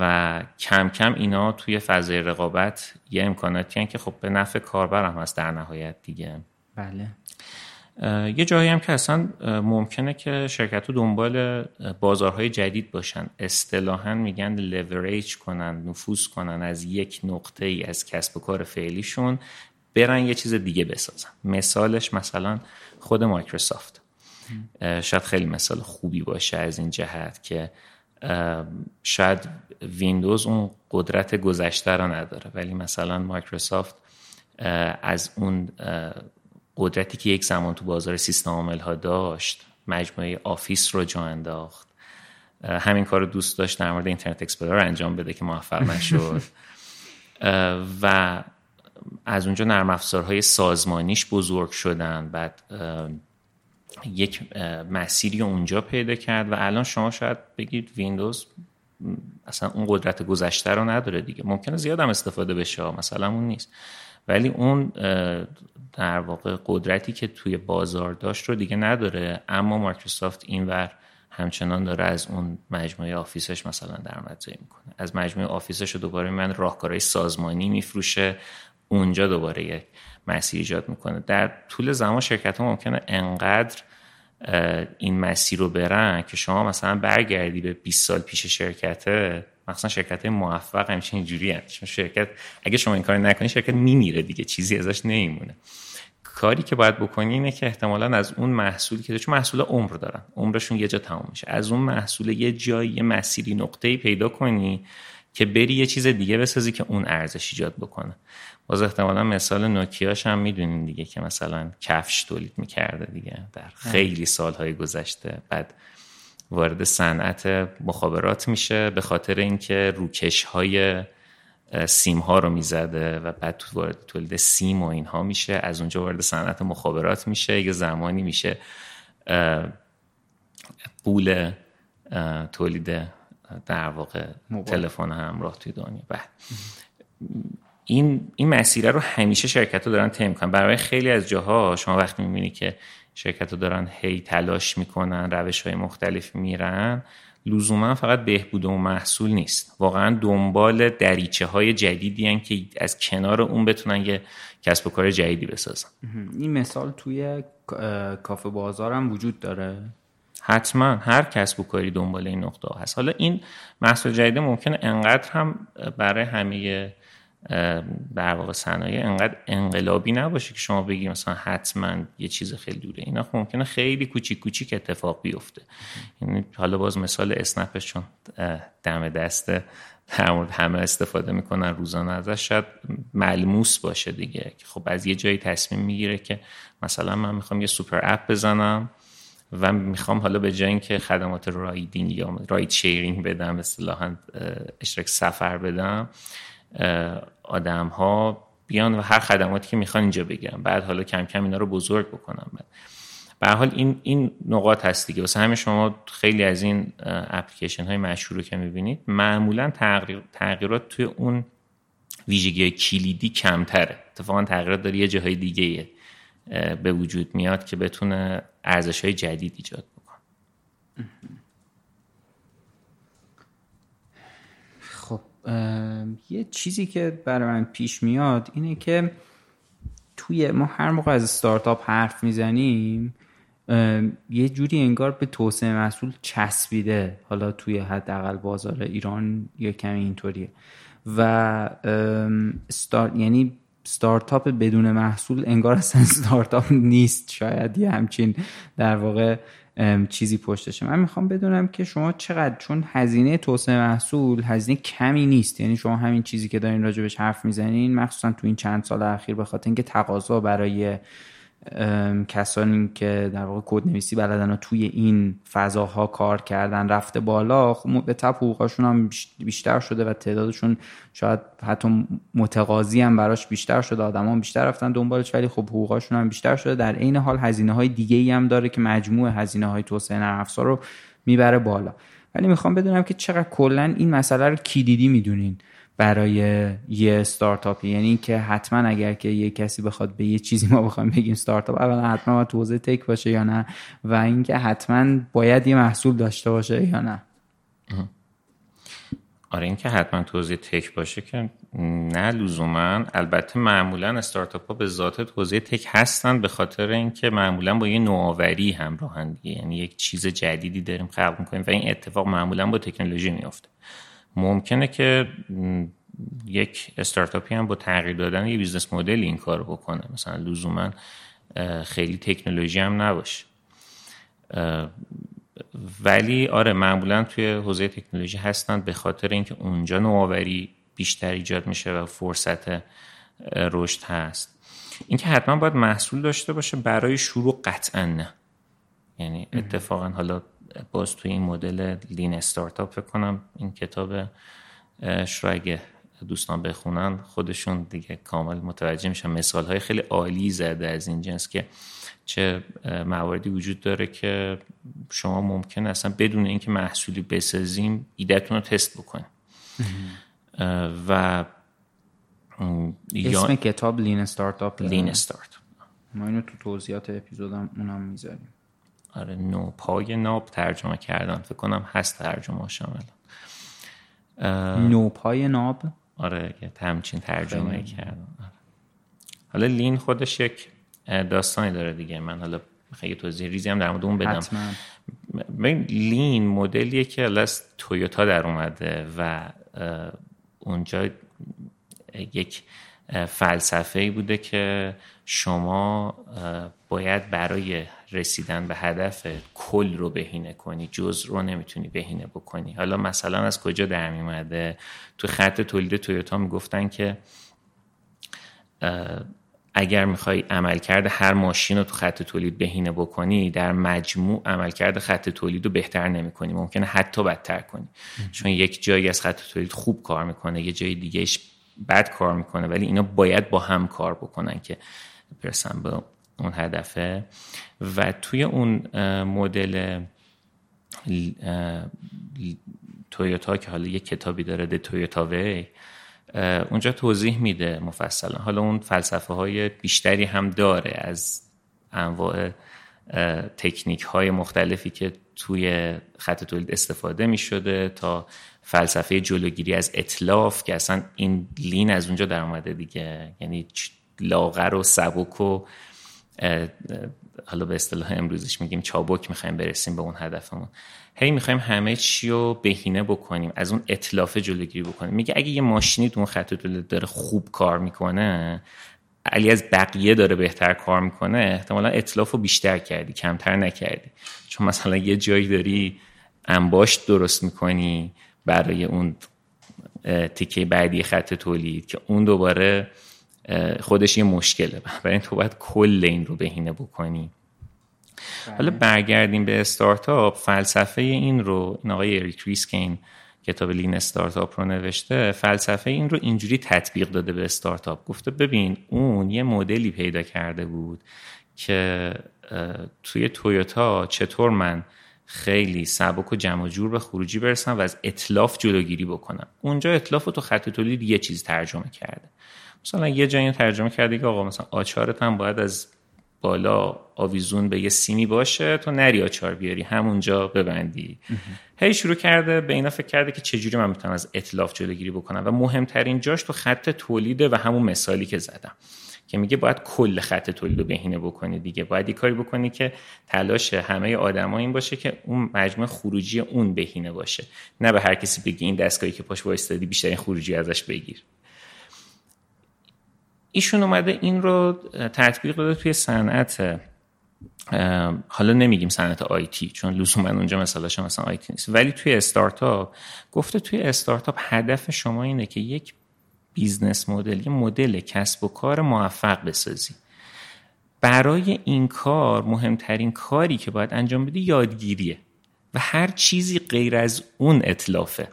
و کم کم اینا توی فضای رقابت یه امکاناتی هن که خب به نفع کاربر هم هست در نهایت دیگه. بله. یه جایی هم که اصلا ممکنه که شرکت ها دنبال بازارهای جدید باشن. اصطلاحا میگن لوریج کنن نفوذ کنن از یک نقطه ای از کسب و کار فعلیشون برن یه چیز دیگه بسازن. مثالش مثلا خود مایکروسافت. شاید خیلی مثال خوبی باشه از این جهت که شاید ویندوز اون قدرت گذشته رو نداره ولی مثلا مایکروسافت از اون قدرتی که یک زمان تو بازار سیستم عامل ها داشت مجموعه آفیس رو جا انداخت. همین کار رو دوست داشت در مورد اینترنت اکسپلورر انجام بده که موفق نشد. و از اونجا نرم افزارهای سازمانیش بزرگ شدن بعد یک مسیری اونجا پیدا کرد و الان شما شاید بگید ویندوز اصلا اون قدرت گذشته رو نداره دیگه. ممکنه زیاد هم استفاده بشه مثلا اون نیست. ولی اون در واقع قدرتی که توی بازار داشت رو دیگه نداره. اما مایکروسافت اینور همچنان داره از اون مجموعه آفیسش مثلا درآمدزایی می‌کنه. از مجموعه آفیسش رو دوباره من راهکارهای سازمانی میفروشه اونجا دوباره یک مسیر ایجاد می‌کنه. در طول زمان شرکت ها ممکنه انقدر این مسیر رو برن که شما مثلا برگردی به 20 سال پیش شرکته مثلا شرکت موفق همیشه اینجوری هست شرکت اگه شما این کار نکنی شرکت میمیره دیگه چیزی ازش نمیمونه. کاری که باید بکنی اینه که احتمالا از اون محصولی که چون محصول عمر دارن عمرشون یه جا تمام میشه. از اون محصول یه جایی یه مسیری نقطه‌ای پیدا کنی که بری یه چیز دیگه بسازی که اون ارزش ایجاد بکنه. باز احتمالا مثال نوکیاش هم می‌دونین دیگه که مثلا کفش تولید می‌کرده دیگه در خیلی سالهای گذشته. بعد وارد صنعت مخابرات میشه به خاطر اینکه روکش های سیم ها رو می‌زده و بعد تو وارد تولید سیم و اینها میشه. از اونجا وارد صنعت مخابرات میشه. یه زمانی میشه پول تولید در واقع تلفن همراه توی دنیا. بعد این این مسیره رو همیشه شرکت رو دارن طی می‌کنن. برای خیلی از جاها شما وقتی می‌بینی که شرکت رو دارن هی تلاش می‌کنن روش های مختلف میرن لزوما فقط بهبود و محصول نیست. واقعا دنبال دریچه های جدیدی هن که از کنار اون بتونن یه کسب و کار جدیدی بسازن. این مثال توی کافه بازار هم وجود داره. حتما هر کسب و کاری دنبال این نقطه هست. حالا این محصول جدید ممکنه انقدر هم برای همه در واقع صنایع انقدر انقلابی نباشه که شما بگی مثلا حتما یه چیز خیلی دوره. اینا خب ممکنه خیلی کوچیک کوچیک اتفاق بیفته. یعنی حالا باز مثال اسنپش چون دم دسته در مورد همه استفاده می‌کنن روزانه ازش شاید ملموس باشه دیگه. خب از یه جایی تصمیم می‌گیره که مثلا من می‌خوام یه super app بزنم. و می‌خوام حالا به جای اینکه خدمات riding یا ride sharing بدم اصطلاحا اشتراک سفر بدم آدم ها بیان و هر خدماتی که می‌خوان اینجا بگیرن بعد حالا کم کم اینا رو بزرگ بکنم به حال این این نقاط هست دیگه. واسه همه شما خیلی از این اپلیکیشن های مشهور رو که می‌بینید معمولا تغییر تغییرات توی اون ویژگی کلیدی کمتره. اتفاقا تغییرات داره یه جاهای دیگه به وجود میاد که بتونه ارزش های جدید ایجاد بکنه یه چیزی که برای من پیش میاد اینه که توی ما هر موقع از ستارتاپ حرف می‌زنیم یه جوری انگار به توسعه محصول چسبیده حالا توی حداقل بازار ایران یه کمی اینطوریه. و استار... یعنی ستارتاپ بدون محصول انگار اصلا ستارتاپ نیست. شاید یه همچین در واقع چیزی پشتشه من می‌خوام بدونم که شما چقدر چون هزینه توسعه محصول هزینه کمی نیست. یعنی شما همین چیزی که دارین راجبش حرف می‌زنین مخصوصا تو این چند سال اخیر به خاطر اینکه تقاضا برای کسانی که در واقع کد نویسی بلدن و توی این فضاها کار کردن رفته بالا خب به تپ حقوقاشون هم بیشتر شده و تعدادشون شاید حتی متقاضی هم براش بیشتر شده آدما بیشتر رفتن دنبالش ولی خب حقوقاشون هم بیشتر شده. در عین حال هزینه های دیگه ای هم داره که مجموع هزینه های توسعه نرم رو می‌بره بالا. ولی می‌خوام بدونم که چقدر کلا این مسئله رو کلیدی می‌دونین. برای یه استارتاپی یعنی که حتما اگر که یه کسی بخواد به یه چیزی ما بخوایم بگیم استارتاپ اولا حتما باید تو تک باشه یا نه؟ و اینکه حتما باید یه محصول داشته باشه یا نه؟ آره اینکه حتما توزیع تک باشه که نه لزوما. البته معمولا استارتاپ ها به ذات توزیع تک هستن به خاطر اینکه معمولا با یه نوآوری همراهن یعنی یک چیز جدیدی داریم خلق می‌کنیم و این اتفاق معمولا با تکنولوژی میافته. ممکنه که یک استارتاپی هم با تغییر دادن یه business model این کار بکنه. مثلا لزوما خیلی تکنولوژی هم نباشه. ولی آره معمولا توی حوزه تکنولوژی هستند به خاطر اینکه اونجا نوآوری بیشتر ایجاد میشه و فرصت رشد هست. اینکه حتما باید محصول داشته باشه برای شروع قطعا نه. یعنی اتفاقا حالا باز توی این مدل لین استارتاپ فکر کنم این کتاب شرایگه دوستان بخونن خودشون دیگه کامل متوجه میشن. مثال های خیلی عالی زده از این جنس که چه مواردی وجود داره که شما ممکن اصلا بدون اینکه محصولی بسازیم ایدهتون رو تست بکنیم و اسم کتاب لین استارتاپ. لین استارت ما اینو تو توضیحات اپیزودم اونم می‌ذاریم. آره نو پای ناب ترجمه کردن. فکر کنم هست ترجمه شامل. نوپای ناب؟ آره یه همچین ترجمه کردم آره. حالا لین خودش یک داستانی داره دیگه. من حالا خیلی توضیح ریزی هم در مورد اون بدم. ببین لین مدلیه که از تویوتا در اومده و اونجا یک فلسفه ای بوده که شما باید برای رسیدن به هدف کل رو بهینه کنی جز رو نمی‌تونی بهینه بکنی. حالا مثلا از کجا در میمده تو خط تولید تویوتا می‌گفتن که اگر می‌خوای عملکرد هر ماشین رو تو خط تولید بهینه بکنی در مجموع عملکرد خط تولید رو بهتر نمی‌کنی. ممکنه حتی بدتر کنی. چون یک جایی از خط تولید خوب کار می‌کنه یه جای دیگهش بد کار می‌کنه ولی اینا باید با هم کار بکنن که برسن به اون هدفه. و توی اون مدل تویوتا که حالا یه کتابی داره د تویوتا وی اونجا توضیح میده مفصلا. حالا اون فلسفه های بیشتری هم داره از انواع تکنیک های مختلفی که توی خط تولید استفاده می شده تا فلسفه جلوگیری از اطلاف که اصلا این لین از اونجا در اومده دیگه. یعنی لاغر و سبک و حالا به اصطلاح امروزش میگیم چابک می‌خوایم برسیم به اون هدفمون. هی می‌خوایم همه چی رو بهینه بکنیم از اون اطلاف جلوگیری بکنیم. میگه اگه یه ماشینی تو اون خط تولید داره خوب کار می‌کنه علی از بقیه داره بهتر کار می‌کنه احتمالا اطلاف رو بیشتر کردی کمتر نکردی. چون مثلا یه جایی داری انباشت درست می‌کنی برای اون تیکه بعدی خط تولید که اون دوباره خودش یه مشکله. برای تو باید کل این رو بهینه بکنی. حالا برگردیم به استارتاپ. فلسفه این رو این آقای اریک ریس که این کتاب Lean Startup رو نوشته فلسفه این رو اینجوری تطبیق داده به استارتاپ. گفته ببین اون یه مدلی پیدا کرده بود که توی تویوتا چطور من خیلی سبک و جمع جور به خروجی برسم و از اتلاف جلوگیری بکنم. اونجا اتلاف رو تو خط تولید یه چیز ترجمه کرده. مثلا یه جایی ترجمه کرده که آقا مثلا آچارت هم باید از بالا آویزون به یه سیمی باشه تو نری آچار بیاری همونجا ببندی. هی شروع کرده به اینا فکر کرده که چجوری من می‌تونم از اطلاف جلوگیری بکنم. و مهمترین جاش تو خط تولیده و همون مثالی که زدم که میگه باید کل خط تولید رو بهینه بکنی دیگه. باید یه کاری بکنی که تلاش همه آدما این باشه که اون مجموع خروجی اون بهینه باشه. نه به هر کسی بگی این دستگاهی که پاش وایستادی بیشترین خروجی ازش بگیر. ایشون اومده این رو تطبیق داده توی صنعت حالا نمیگیم صنعت IT چون لزوما اونجا مثلاش مثلا IT نیست. ولی توی استارتاپ گفته توی استارتاپ هدف شما اینه که یک business model یه مدل کسب و کار موفق بسازی. برای این کار مهمترین کاری که باید انجام بدی یادگیریه و هر چیزی غیر از اون اتلافه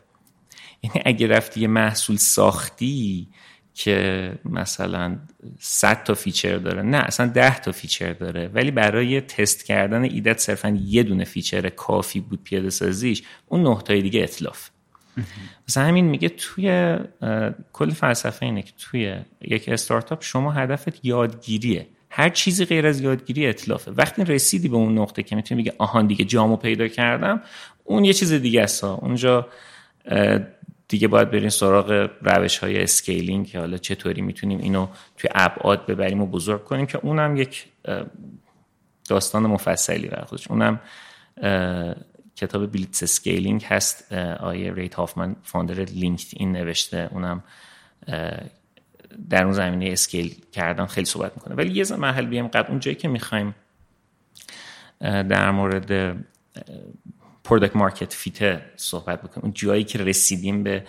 یعنی اگه رفتی یه محصول ساختی که مثلا 100 تا feature داره. نه اصلا 10 تا feature داره. ولی برای تست کردن ایدت صرفا یه دونه feature کافی بود پیاده سازیش اون نه تای دیگه اتلاف مثلا همین میگه توی کل فلسفه اینه که توی یک استارتاپ شما هدفت یادگیریه. هر چیزی غیر از یادگیری اتلافه وقتی رسیدی به اون نقطه که می‌تونی میگه آهان دیگه جامو پیدا کردم اون یه چیز دیگه است. اونجا دیگه باید بریم سراغ روش های scaling که حالا چطوری می‌تونیم اینو توی ابعاد ببریم و بزرگ کنیم که اونم یک داستان مفصلی برای خودش. اونم کتاب Blitzscaling هست. آقای رید هافمن founder لینکدین نوشته. اونم در اون زمینه scale کردن خیلی صحبت می‌کنه. ولی یه مرحله بیام قبل. اون جایی که می‌خوایم در مورد product market fit صحبت بکنیم. اون جایی که رسیدیم به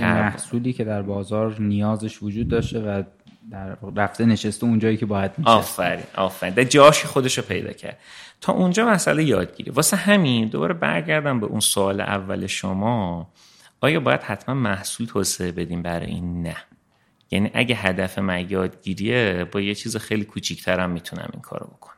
محصولی که در بازار نیازش وجود داشته و در رفته نشسته اون جایی که باید میشه آفرین آفرین. در جاش خودش رو پیدا کرد. تا اونجا مسئله یادگیری. واسه همین دوباره برگردم به اون سوال اول شما. آیا باید حتما محصول توسعه بدیم برای این نه؟ یعنی اگه هدف من یادگیریه با یه چیز خیلی کوچیکترم می‌تونم این کارو بکنم.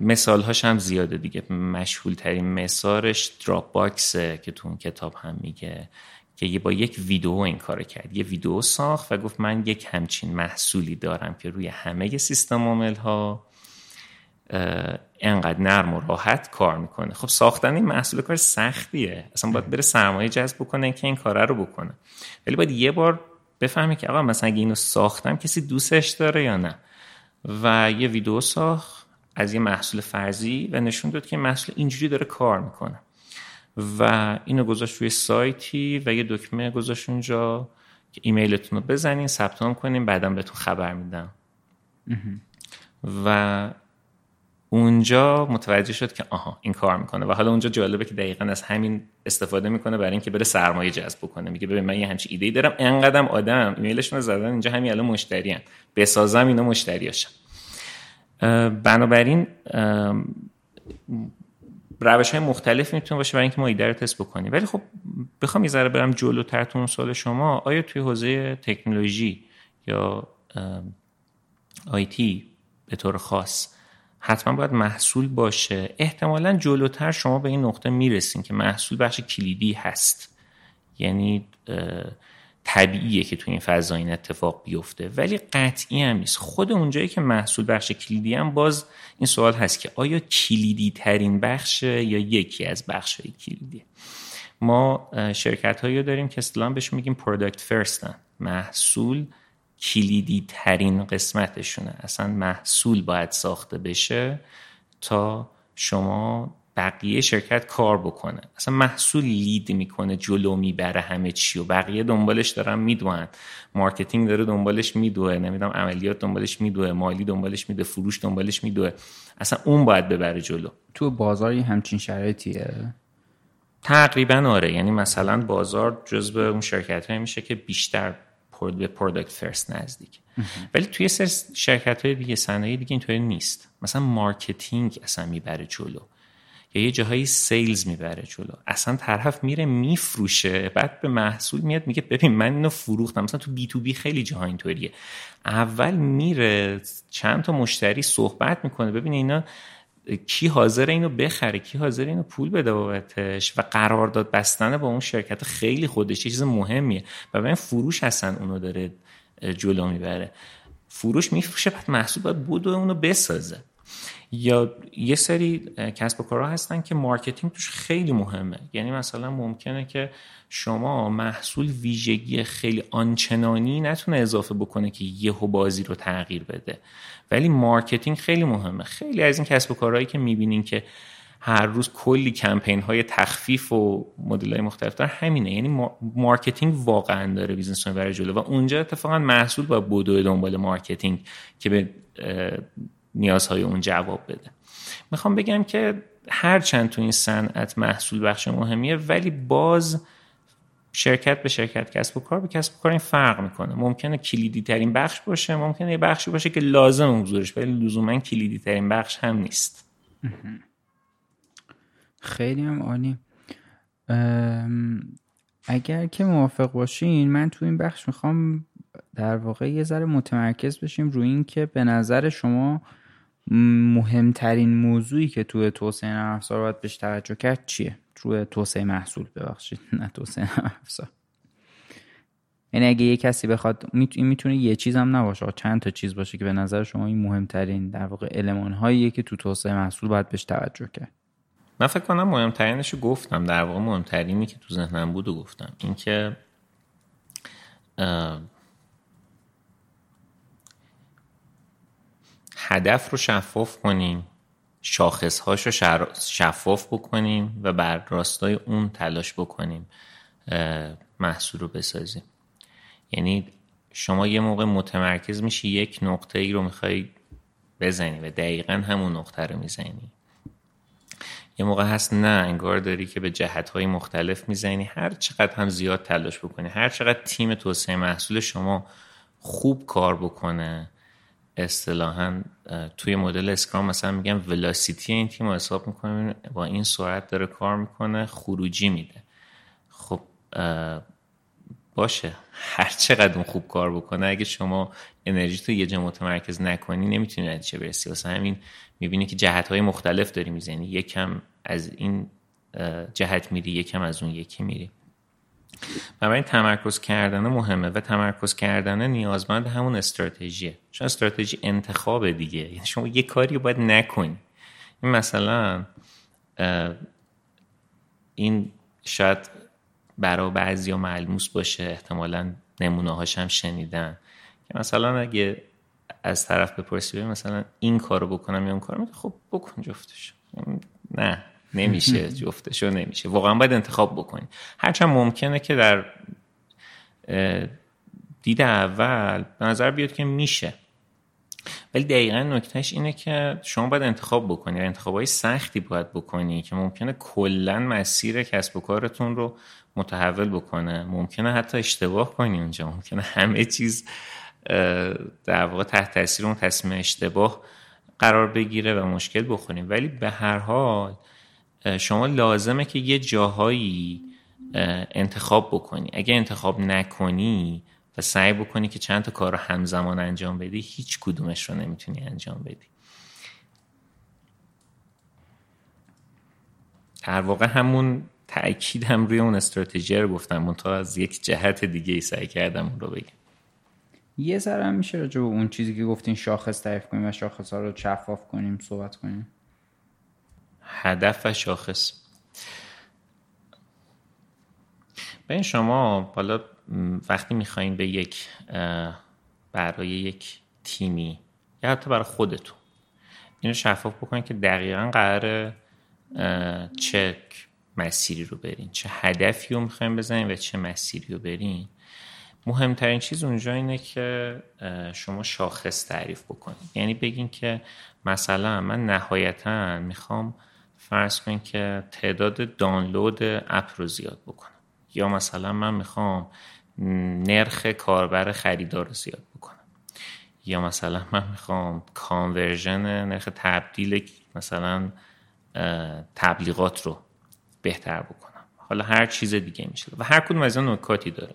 مثال هاش هم زیاده دیگه. مشهول ترین مثالش دراپ باکسه که تو اون کتاب هم میگه که یه با یک ویدیو این کار کرد. یه ویدیو ساخت و گفت من یک همچین محصولی دارم که روی همه سیستم عامل ها انقدر نرم و راحت کار می‌کنه. خب ساختن این محصول کار سختیه. اصلا باید بره سرمایه جذب بکنه که این کاره رو بکنه. ولی باید یه بار بفهمه که آقا مثلا اگه اینو ساختم کسی دوستش داره یا نه؟ و یه ویدیو ساخت. از یه محصول فرضی و نشون داد که محصول اینجوری داره کار می‌کنه. و اینو گذاشت روی سایتی و یه دکمه گذاشت اونجا که ایمیلتون رو بزنین ثبت نام کنین بعدا بهتون خبر میدم. و اونجا متوجه شد که آها این کار می‌کنه. و حالا اونجا جالبه که دقیقا از همین استفاده می‌کنه برای اینکه بره سرمایه جذب بکنه. میگه ببین من یه همچین ایده دارم انقدرم آدم. ایمیلشون رو زدن اینجا همین الان مشتریان. بسازم اینا مشتریاشم بنابراین روش های مختلف می‌تونه باشه برای اینکه ما ایده رو تست بکنیم. ولی خب بخوام یه ذره برم جلوتر تو سال شما. آیا توی حوزه تکنولوژی یا آیتی به طور خاص حتما باید محصول باشه؟ احتمالا جلوتر شما به این نقطه می‌رسین که محصول بخش کلیدی هست. یعنی طبیعیه که تو این فضا این اتفاق بیفته. ولی قطعی هم نیست. خود اونجایی که محصول بخش کلیدی هم باز این سوال هست که آیا کلیدی ترین بخش یا یکی از بخش های کلیدی؟ ما شرکت هایی داریم که اصطلاحا بهش میگیم product first ن محصول کلیدی ترین قسمتشونه. اصلا محصول باید ساخته بشه تا شما بقیه شرکت کار بکنه. اصلا محصول lead می‌کنه جلو می‌بره همه چی و بقیه دنبالش دارن می‌دوئن marketing داره دنبالش میدوه نمی‌دونم عملیات دنبالش میدوه مالی دنبالش میدوه فروش دنبالش میدوه. اصلا اون باید ببره جلو. تو بازاری همچین شرایطیه؟ تقریبا آره. یعنی مثلا بازار جزو اون شرکت های میشه که بیشتر به product first نزدیک. ولی توی سر شرکت های دیگه صنایع دیگه اینطوری نیست. مثلا marketing اصلا می‌بره جلو. یا یه جاهایی sales می‌بره جلو. اصلا طرف میره میفروشه بعد به محصول میاد میگه ببین من اینو فروختم. مثلا تو B2B خیلی جاها اینطوریه. اول میره چند تا مشتری صحبت می‌کنه ببین اینا کی حاضر اینو بخره کی حاضر اینو پول بده بابتش و قرارداد بستن با اون شرکت خیلی خودش چیز مهمیه. و ببین فروش اصلا اونو داره جلو می‌بره. فروش میفروشه بعد محصول باید بدوه اونو بسازه. یا یه سری کسب و کارها هستن که marketing توش خیلی مهمه. یعنی مثلا ممکنه که شما محصول ویژگی خیلی آنچنانی نتونه اضافه بکنه که یهو بازی رو تغییر بده. ولی marketing خیلی مهمه. خیلی از این کسب و کارهایی که می‌بینین که هر روز کلی کمپین های تخفیف و مدل های مختلف داره همینه. یعنی marketing واقعا داره business رو می‌بره جلو. و اونجا اتفاقا محصول باید بدوه دنبال marketing که به نیازهای اون جواب بده. می‌خوام بگم که هر چند تو این صنعت محصول بخش مهمیه ولی باز شرکت به شرکت کسب و کار به کسب و کار این فرق می‌کنه. ممکنه کلیدی ترین بخش باشه ممکنه یه بخشی باشه که لازم حضورش ولی لزوما کلیدی ترین بخش هم نیست. خیلی هم عالی. اگر که موافق باشین من تو این بخش می‌خوام در واقع یه ذره متمرکز بشیم روی این که به نظر شما مهمترین موضوعی که توی توسعه نرم افزار باید بهش توجه کرد چیه؟ روی توسعه محصول ببخشید نه توسعه نرم افزار. یعنی اگه یه کسی بخواد این می‌تونه یه چیز هم نباشه چند تا چیز باشه که به نظر شما این مهمترین در واقع علمان هاییه که تو توسعه محصول باید بهش توجه کرد. من فکر کنم مهمترینش گفتم در واقع مهمترینی که تو ذهنم بود و گفتم. اینکه هدف رو شفاف کنیم شاخصهاش رو شفاف بکنیم و بر راستای اون تلاش بکنیم محصول رو بسازیم. یعنی شما یه موقع متمرکز میشی یک نقطه ای رو می‌خوای بزنی و دقیقا همون نقطه رو می‌زنی. یه موقع هست نه انگار داری که به جهت های مختلف می‌زنی. هر چقدر هم زیاد تلاش بکنی هر چقدر تیم توسعه محصول شما خوب کار بکنه اصطلاحا توی مدل اسکرام مثلا میگم ولاسیتی این تیم رو حساب می‌کنه با این سرعت داره کار می‌کنه خروجی میده. خب باشه. هر چقدر اون خوب کار بکنه اگه شما انرژی تو یه جا متمرکز نکنی نمی‌تونی نتیجه برسی. واسه همین می‌بینی که جهت های مختلف داری می‌زنی. یکم از این جهت میری یکم از اون یکی میری. بنابراین تمرکز کردن مهمه و تمرکز کردن نیازمند همون استراتژیه. چون استراتژی انتخاب دیگه. یعنی شما یه کاری باید نکنی. این مثلا این شاید برای بعضی ملموس باشه. احتمالا نمونه هاش هم شنیدن. که مثلا اگه از طرف بپرسی مثلا این کارو بکنم یا اون کارو خب بکن جفتش. نه. نمیشه جفتشو نمیشه. واقعا باید انتخاب بکنی. هرچند ممکنه که در دید اول به نظر بیاد که میشه. ولی دقیقا نکتهش اینه که شما باید انتخاب بکنی. انتخاب های سختی باید بکنی که ممکنه کلا مسیر کسب و کارتون رو متحول بکنه. ممکنه حتی اشتباه کنی اونجا. ممکنه همه چیز در واقع تحت تاثیر اون تصمیم اشتباه قرار بگیره و مشکل بخوریم. ولی به هر حال شما لازمه که یه جاهایی انتخاب بکنی. اگه انتخاب نکنی و سعی بکنی که چند تا کار رو همزمان انجام بدی هیچ کدومش رو نمی‌تونی انجام بدی. در واقع همون تأکید هم روی اون استراتژی رو گفتم منتها از یک جهت دیگه ای سعی کردم اون رو بگم. یه ذره میشه راجع به اون چیزی که گفتین شاخص تعریف کنیم و شاخص ها رو شفاف کنیم صحبت کنیم. هدف و شاخص. این شما حالا وقتی می‌خواین به یک برای یک تیمی یا حتی برای خودتون اینو شفاف بکنید که دقیقا قرار چه مسیری رو برین چه هدفی رو می‌خواین بزنین و چه مسیری رو برین. مهمترین چیز اونجا اینه که شما شاخص تعریف بکنید یعنی بگین که مثلا من نهایتا می‌خوام فرض کن که تعداد دانلود اپ رو زیاد بکنم. یا مثلا من می‌خوام نرخ کاربر خریدار رو زیاد بکنم. یا مثلا من می‌خوام کانورژن نرخ تبدیل مثلا تبلیغات رو بهتر بکنم. حالا هر چیز دیگه میشه. و هر کدوم از این نکاتی داره.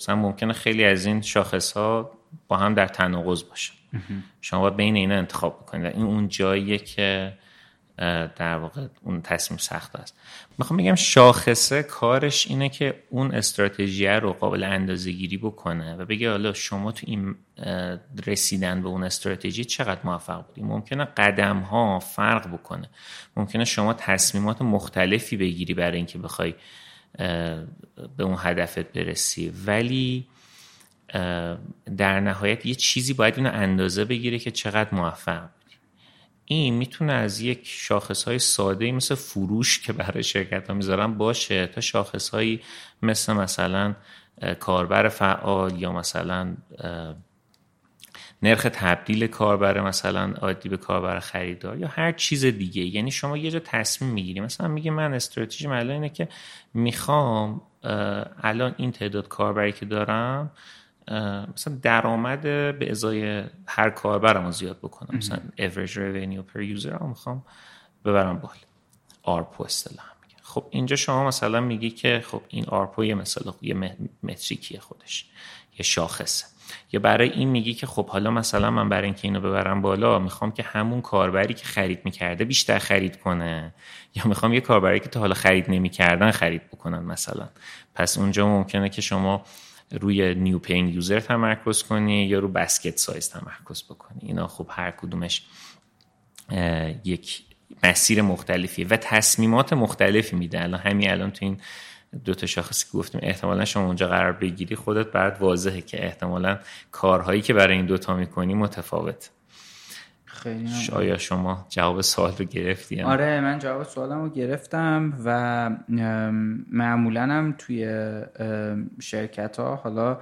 مثلا ممکنه خیلی از این شاخص ها با هم در تناقض باشه. شما باید بین اینا انتخاب بکنید. این اون جاییه که در واقع اون تصمیم سخت است. می‌خوام بگم شاخصه کارش اینه که اون استراتژی رو قابل اندازه گیری بکنه و بگه حالا شما تو این رسیدن به اون استراتژی چقدر موفق بودی؟ ممکنه قدم ها فرق بکنه. ممکنه شما تصمیمات مختلفی بگیری برای اینکه بخوای به اون هدفت برسی. ولی در نهایت یه چیزی باید اینو اندازه بگیره که چقدر موفق. این می‌تونه از یک شاخص های ساده مثل فروش که برای شرکت ها می‌ذارن باشه تا شاخص هایی مثل مثلا کاربر فعال یا مثلا نرخ تبدیل کاربر مثلا عادی به کاربر خریدار یا هر چیز دیگه. یعنی شما یه جا تصمیم می‌گیری. مثلا میگی من استراتژی معلا اینه که می‌خوام الان این تعداد کاربری که دارم مثلا درآمد به ازای هر کاربرم رو زیاد بکنم. مثلا average revenue per user رو می‌خوام ببرم بالا. آرپو اصطلاح میگه خب اینجا شما مثلا میگی که خب این آرپو یه مثلا یه metric یه خودش. یه شاخصه. یا برای این میگی که خب حالا مثلا من برای اینکه اینو ببرم بالا می‌خوام که همون کاربری که خرید می‌کرده بیشتر خرید کنه. یا می‌خوام یه کاربری که تا حالا خرید نمی‌کردن خرید بکنن مثلا. پس اونجا ممکنه که شما روی new paying user تمرکز کنی یا رو basket size تمرکز بکنی. اینا خب هر کدومش یک مسیر مختلفیه و تصمیمات مختلفی میده. الان همین الان تو این دو تا شاخصی که گفتیم احتمالا شما اونجا قرار بگیری خودت بعد واضحه که احتمالا کارهایی که برای این دوتا می‌کنی متفاوت خیلی آیا شما جواب سوال رو گرفتی آره من جواب سوالم رو گرفتم و معمولا هم توی شرکت ها حالا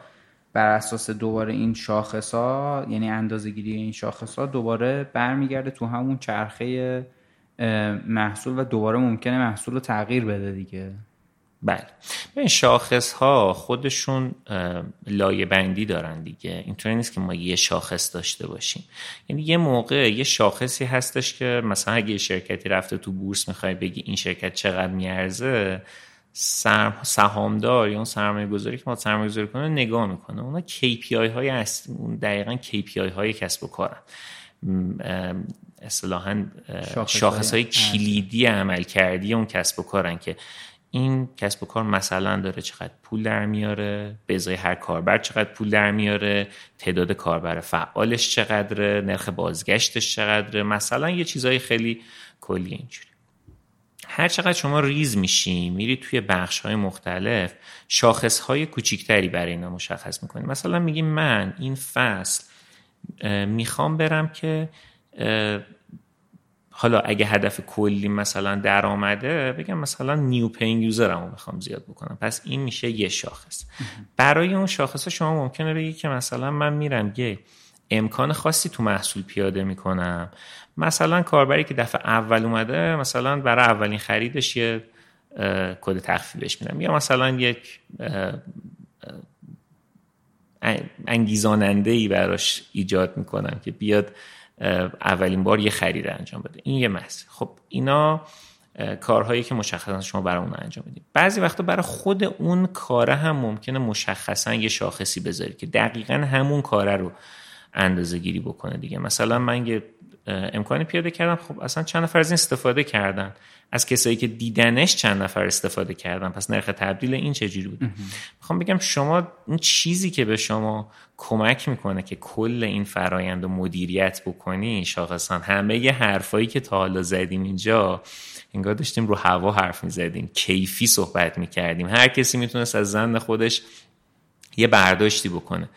بر اساس دوباره این شاخص ها یعنی اندازه گیری این شاخص ها دوباره برمیگرده تو همون چرخه محصول و دوباره ممکنه محصول رو تغییر بده دیگه. بله. این شاخص ها خودشون لایه بندی دارن دیگه. اینطوری نیست که ما یه شاخص داشته باشیم. یعنی یه موقع یه شاخصی هستش که مثلا اگه یه شرکتی رفته تو بورس می‌خوای بگی این شرکت چقدر میارزه سرم، سهامدار یا اون سرمایه گذاری که ما سرمایه گذاری کنه نگاه می‌کنه. اونا KPI های اصلی دقیقا KPI های کسب و کارن. اصطلاحا شاخص های کلیدی عمل کردی اون کسب و کارن که این کسب و کار مثلا داره چقدر پول در میاره به ازای هر کاربر چقدر پول در میاره تعداد کاربر فعالش چقدره نرخ بازگشتش چقدره مثلا یه چیزهای خیلی کلی اینجوری. هر چقدر شما ریز میشی میری توی بخش های مختلف شاخص های کوچیکتری برای اینا مشخص می‌کنی. مثلا میگی من این فصل می‌خوام برم که حالا اگه هدف کلی مثلا درآمده بگم مثلا نیو پین یوزرمو می‌خوام زیاد بکنم. پس این میشه یه شاخص. برای اون شاخص شما ممکنه بگی که مثلا من میرم یه امکان خاصی تو محصول پیاده می‌کنم. مثلا کاربری که دفعه اول اومده مثلا برای اولین خریدش یه کد تخفیفش میدم. یا مثلا یک انگیزاننده ای براش ایجاد می‌کنم که بیاد اولین بار یه خرید انجام بده. این یه مسئله خب اینا کارهایی که مشخصا شما برای اون انجام بدید بعضی وقتا برای خود اون کاره هم ممکنه مشخصا یه شاخصی بذاری که دقیقا همون کاره رو اندازه گیری بکنه دیگه. مثلا من یه امکانی پیاده کردم. خب اصلا چند نفر از این استفاده کردن؟ از کسایی که دیدنش چند نفر استفاده کردن؟ پس نرخ تبدیل این چجوری بود؟ می‌خوام بگم شما اون چیزی که به شما کمک می‌کنه که کل این فرایند و مدیریت بکنی شاخصا همه یه حرفایی که تا حالا زدیم اینجا انگار داشتیم رو هوا حرف می‌زدیم کیفی صحبت می‌کردیم. هر کسی می‌تونست از زن خودش یه برداشتی بکنه.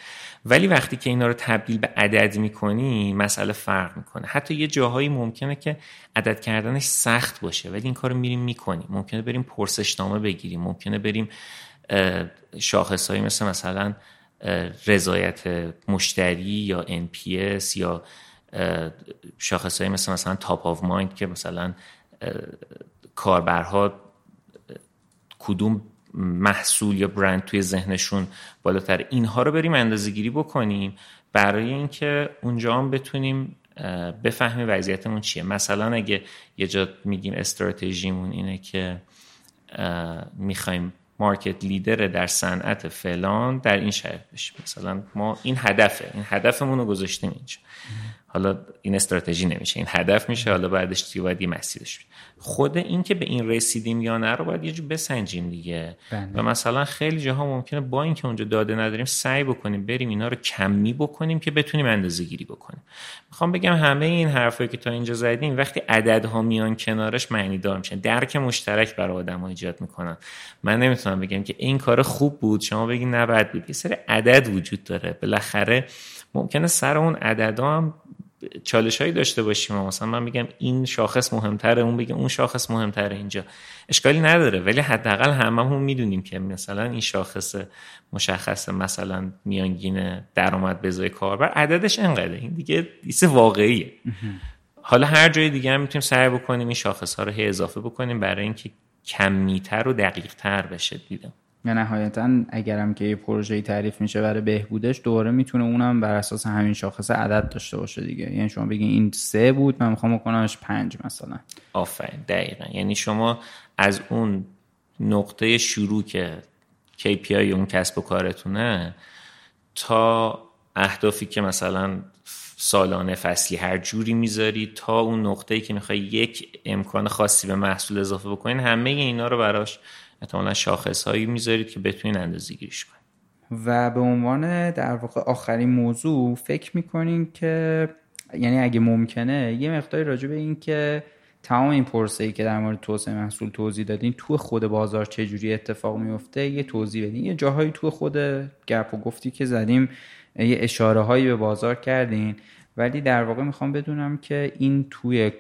ولی وقتی که اینا رو تبدیل به عدد می‌کنی مسئله فرق می‌کنه. حتی یه جاهایی ممکنه که عدد کردنش سخت باشه ولی این کار رو میریم می‌کنیم. ممکنه بریم پرسشنامه بگیریم. ممکنه بریم شاخصهایی مثل مثلا رضایت مشتری یا NPS یا شاخصهایی مثل مثلا تاپ آف مایند که مثلا کاربرها کدوم محصول یا برند توی ذهنشون بالاتر. اینها رو بریم اندازه گیری بکنیم برای اینکه اونجا هم بتونیم بفهمیم وضعیتمون چیه. مثلا اگه یه جا میگیم استراتژیمون اینه که می‌خوایم مارکت لیدر در صنعت فلان در این شهر بشیم. مثلا ما این هدفه. این هدفمون رو گذاشتیم اینجا. حالا این استراتژی نمیشه این هدف میشه حالا بعدش چی باید یه مسیرش خود این که به این رسیدیم یا نه رو باید یه جو بسنجیم دیگه. بله. و مثلا خیلی جاها ممکنه با اینکه اونجا داده نداریم سعی بکنیم بریم اینا رو کمی بکنیم که بتونیم اندازه گیری بکنیم. می‌خوام بگم همه این حرفایی که تا اینجا زدیم وقتی عددها میان کنارش معنی دار میشن. درک مشترک برای آدم ها ایجاد می‌کنن. من نمی‌تونم بگم که این کار خوب بود شما بگین نه بد بود. یه سری عدد وجود داره. بالاخره ممکنه سر اون عددا هم چالش هایی داشته باشیم مثلا من میگم این شاخص مهمتره اون بگه اون شاخص مهمتره اینجا. اشکالی نداره ولی حداقل هممون می‌دونیم که مثلا این شاخص مشخص مثلا میانگین درآمد به ازای کاربر عددش انقدره. این دیگه ایس واقعیه. حالا هر جای دیگه هم می‌تونیم سعی بکنیم این شاخص ها رو هی اضافه بکنیم برای اینکه کمیتر و دقیق تر بشه دیدم. یا نهایتا اگرم که یه پروژه تعریف میشه برای بهبودش دوباره می‌تونه اونم بر اساس همین شاخص عدد داشته باشه دیگه. یعنی شما بگین این سه بود من می‌خوام بکنمش پنج مثلا. آفرین دقیقا. یعنی شما از اون نقطه شروع که KPI اون کسب و کارتونه تا اهدافی که مثلا سالانه فصلی هر جوری می‌ذاری تا اون نقطه ای که می‌خوای یک امکان خاصی به محصول اضافه بکنین همه اینا رو براش احتمالا شاخص هایی می‌ذارید که بتونین اندازه گیریش کنید. و به عنوان در واقع آخرین موضوع فکر می‌کنین که یعنی اگه ممکنه یه مقداری راجع به این که تمام این پرسه ای که در مورد توسعه محصول توضیح دادین تو خود بازار چه جوری اتفاق میفته یه توضیح بدین. یه جاهایی تو خود گپ و گفتی که زدیم یه اشاره هایی به بازار کردین. ولی در واقع می‌خوام بدونم که این توی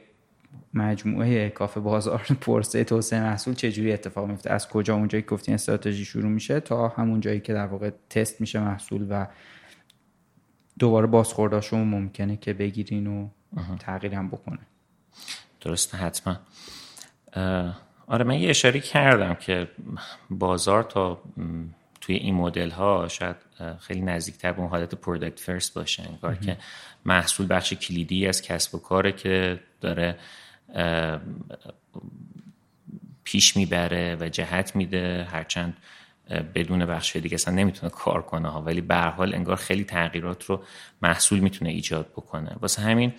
مجموعه کافه بازار پرسه توسعه محصول چجوری اتفاق میفته؟ از کجا اونجایی که گفتین استراتژی شروع میشه تا همون جایی که در واقع تست میشه محصول و دوباره بازخورداشون ممکنه که بگیرین و تغییر هم بکنه. درسته حتما. آره من یه اشاره کردم که بازار تا توی این مدل ها شاید خیلی نزدیکتر به اون حالت پرودکت فرست باشه انگار که محصول بخش کلیدی از کسب و کاره که داره پیش می‌بره و جهت میده هرچند بدون بخش دیگه اصلا نمی‌تونه کار کنه ها. ولی به حال انگار خیلی تغییرات رو محصول می‌تونه ایجاد بکنه. واسه همین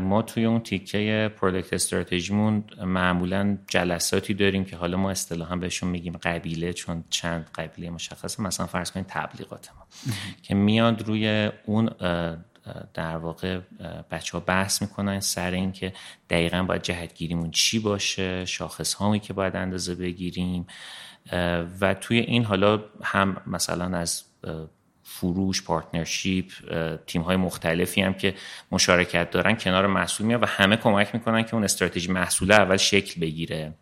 ما توی اون تیکه پرودکت استراتژیمون معمولا جلساتی داریم که حالا ما اصطلاحا بهشون میگیم قبیله چون چند قبیله مشخصه. مثلا فرض کنید تبلیغات ما. که میاد روی اون در واقع بچه ها بحث می‌کنن سر این که دقیقا باید جهتگیریمون چی باشه شاخص هایی که باید اندازه بگیریم و توی این حالا هم مثلا از فروش پارتنرشیپ تیم های مختلفی هم که مشارکت دارن کنار محصول میاد و همه کمک می‌کنن که اون استراتژی محصول اول شکل بگیره.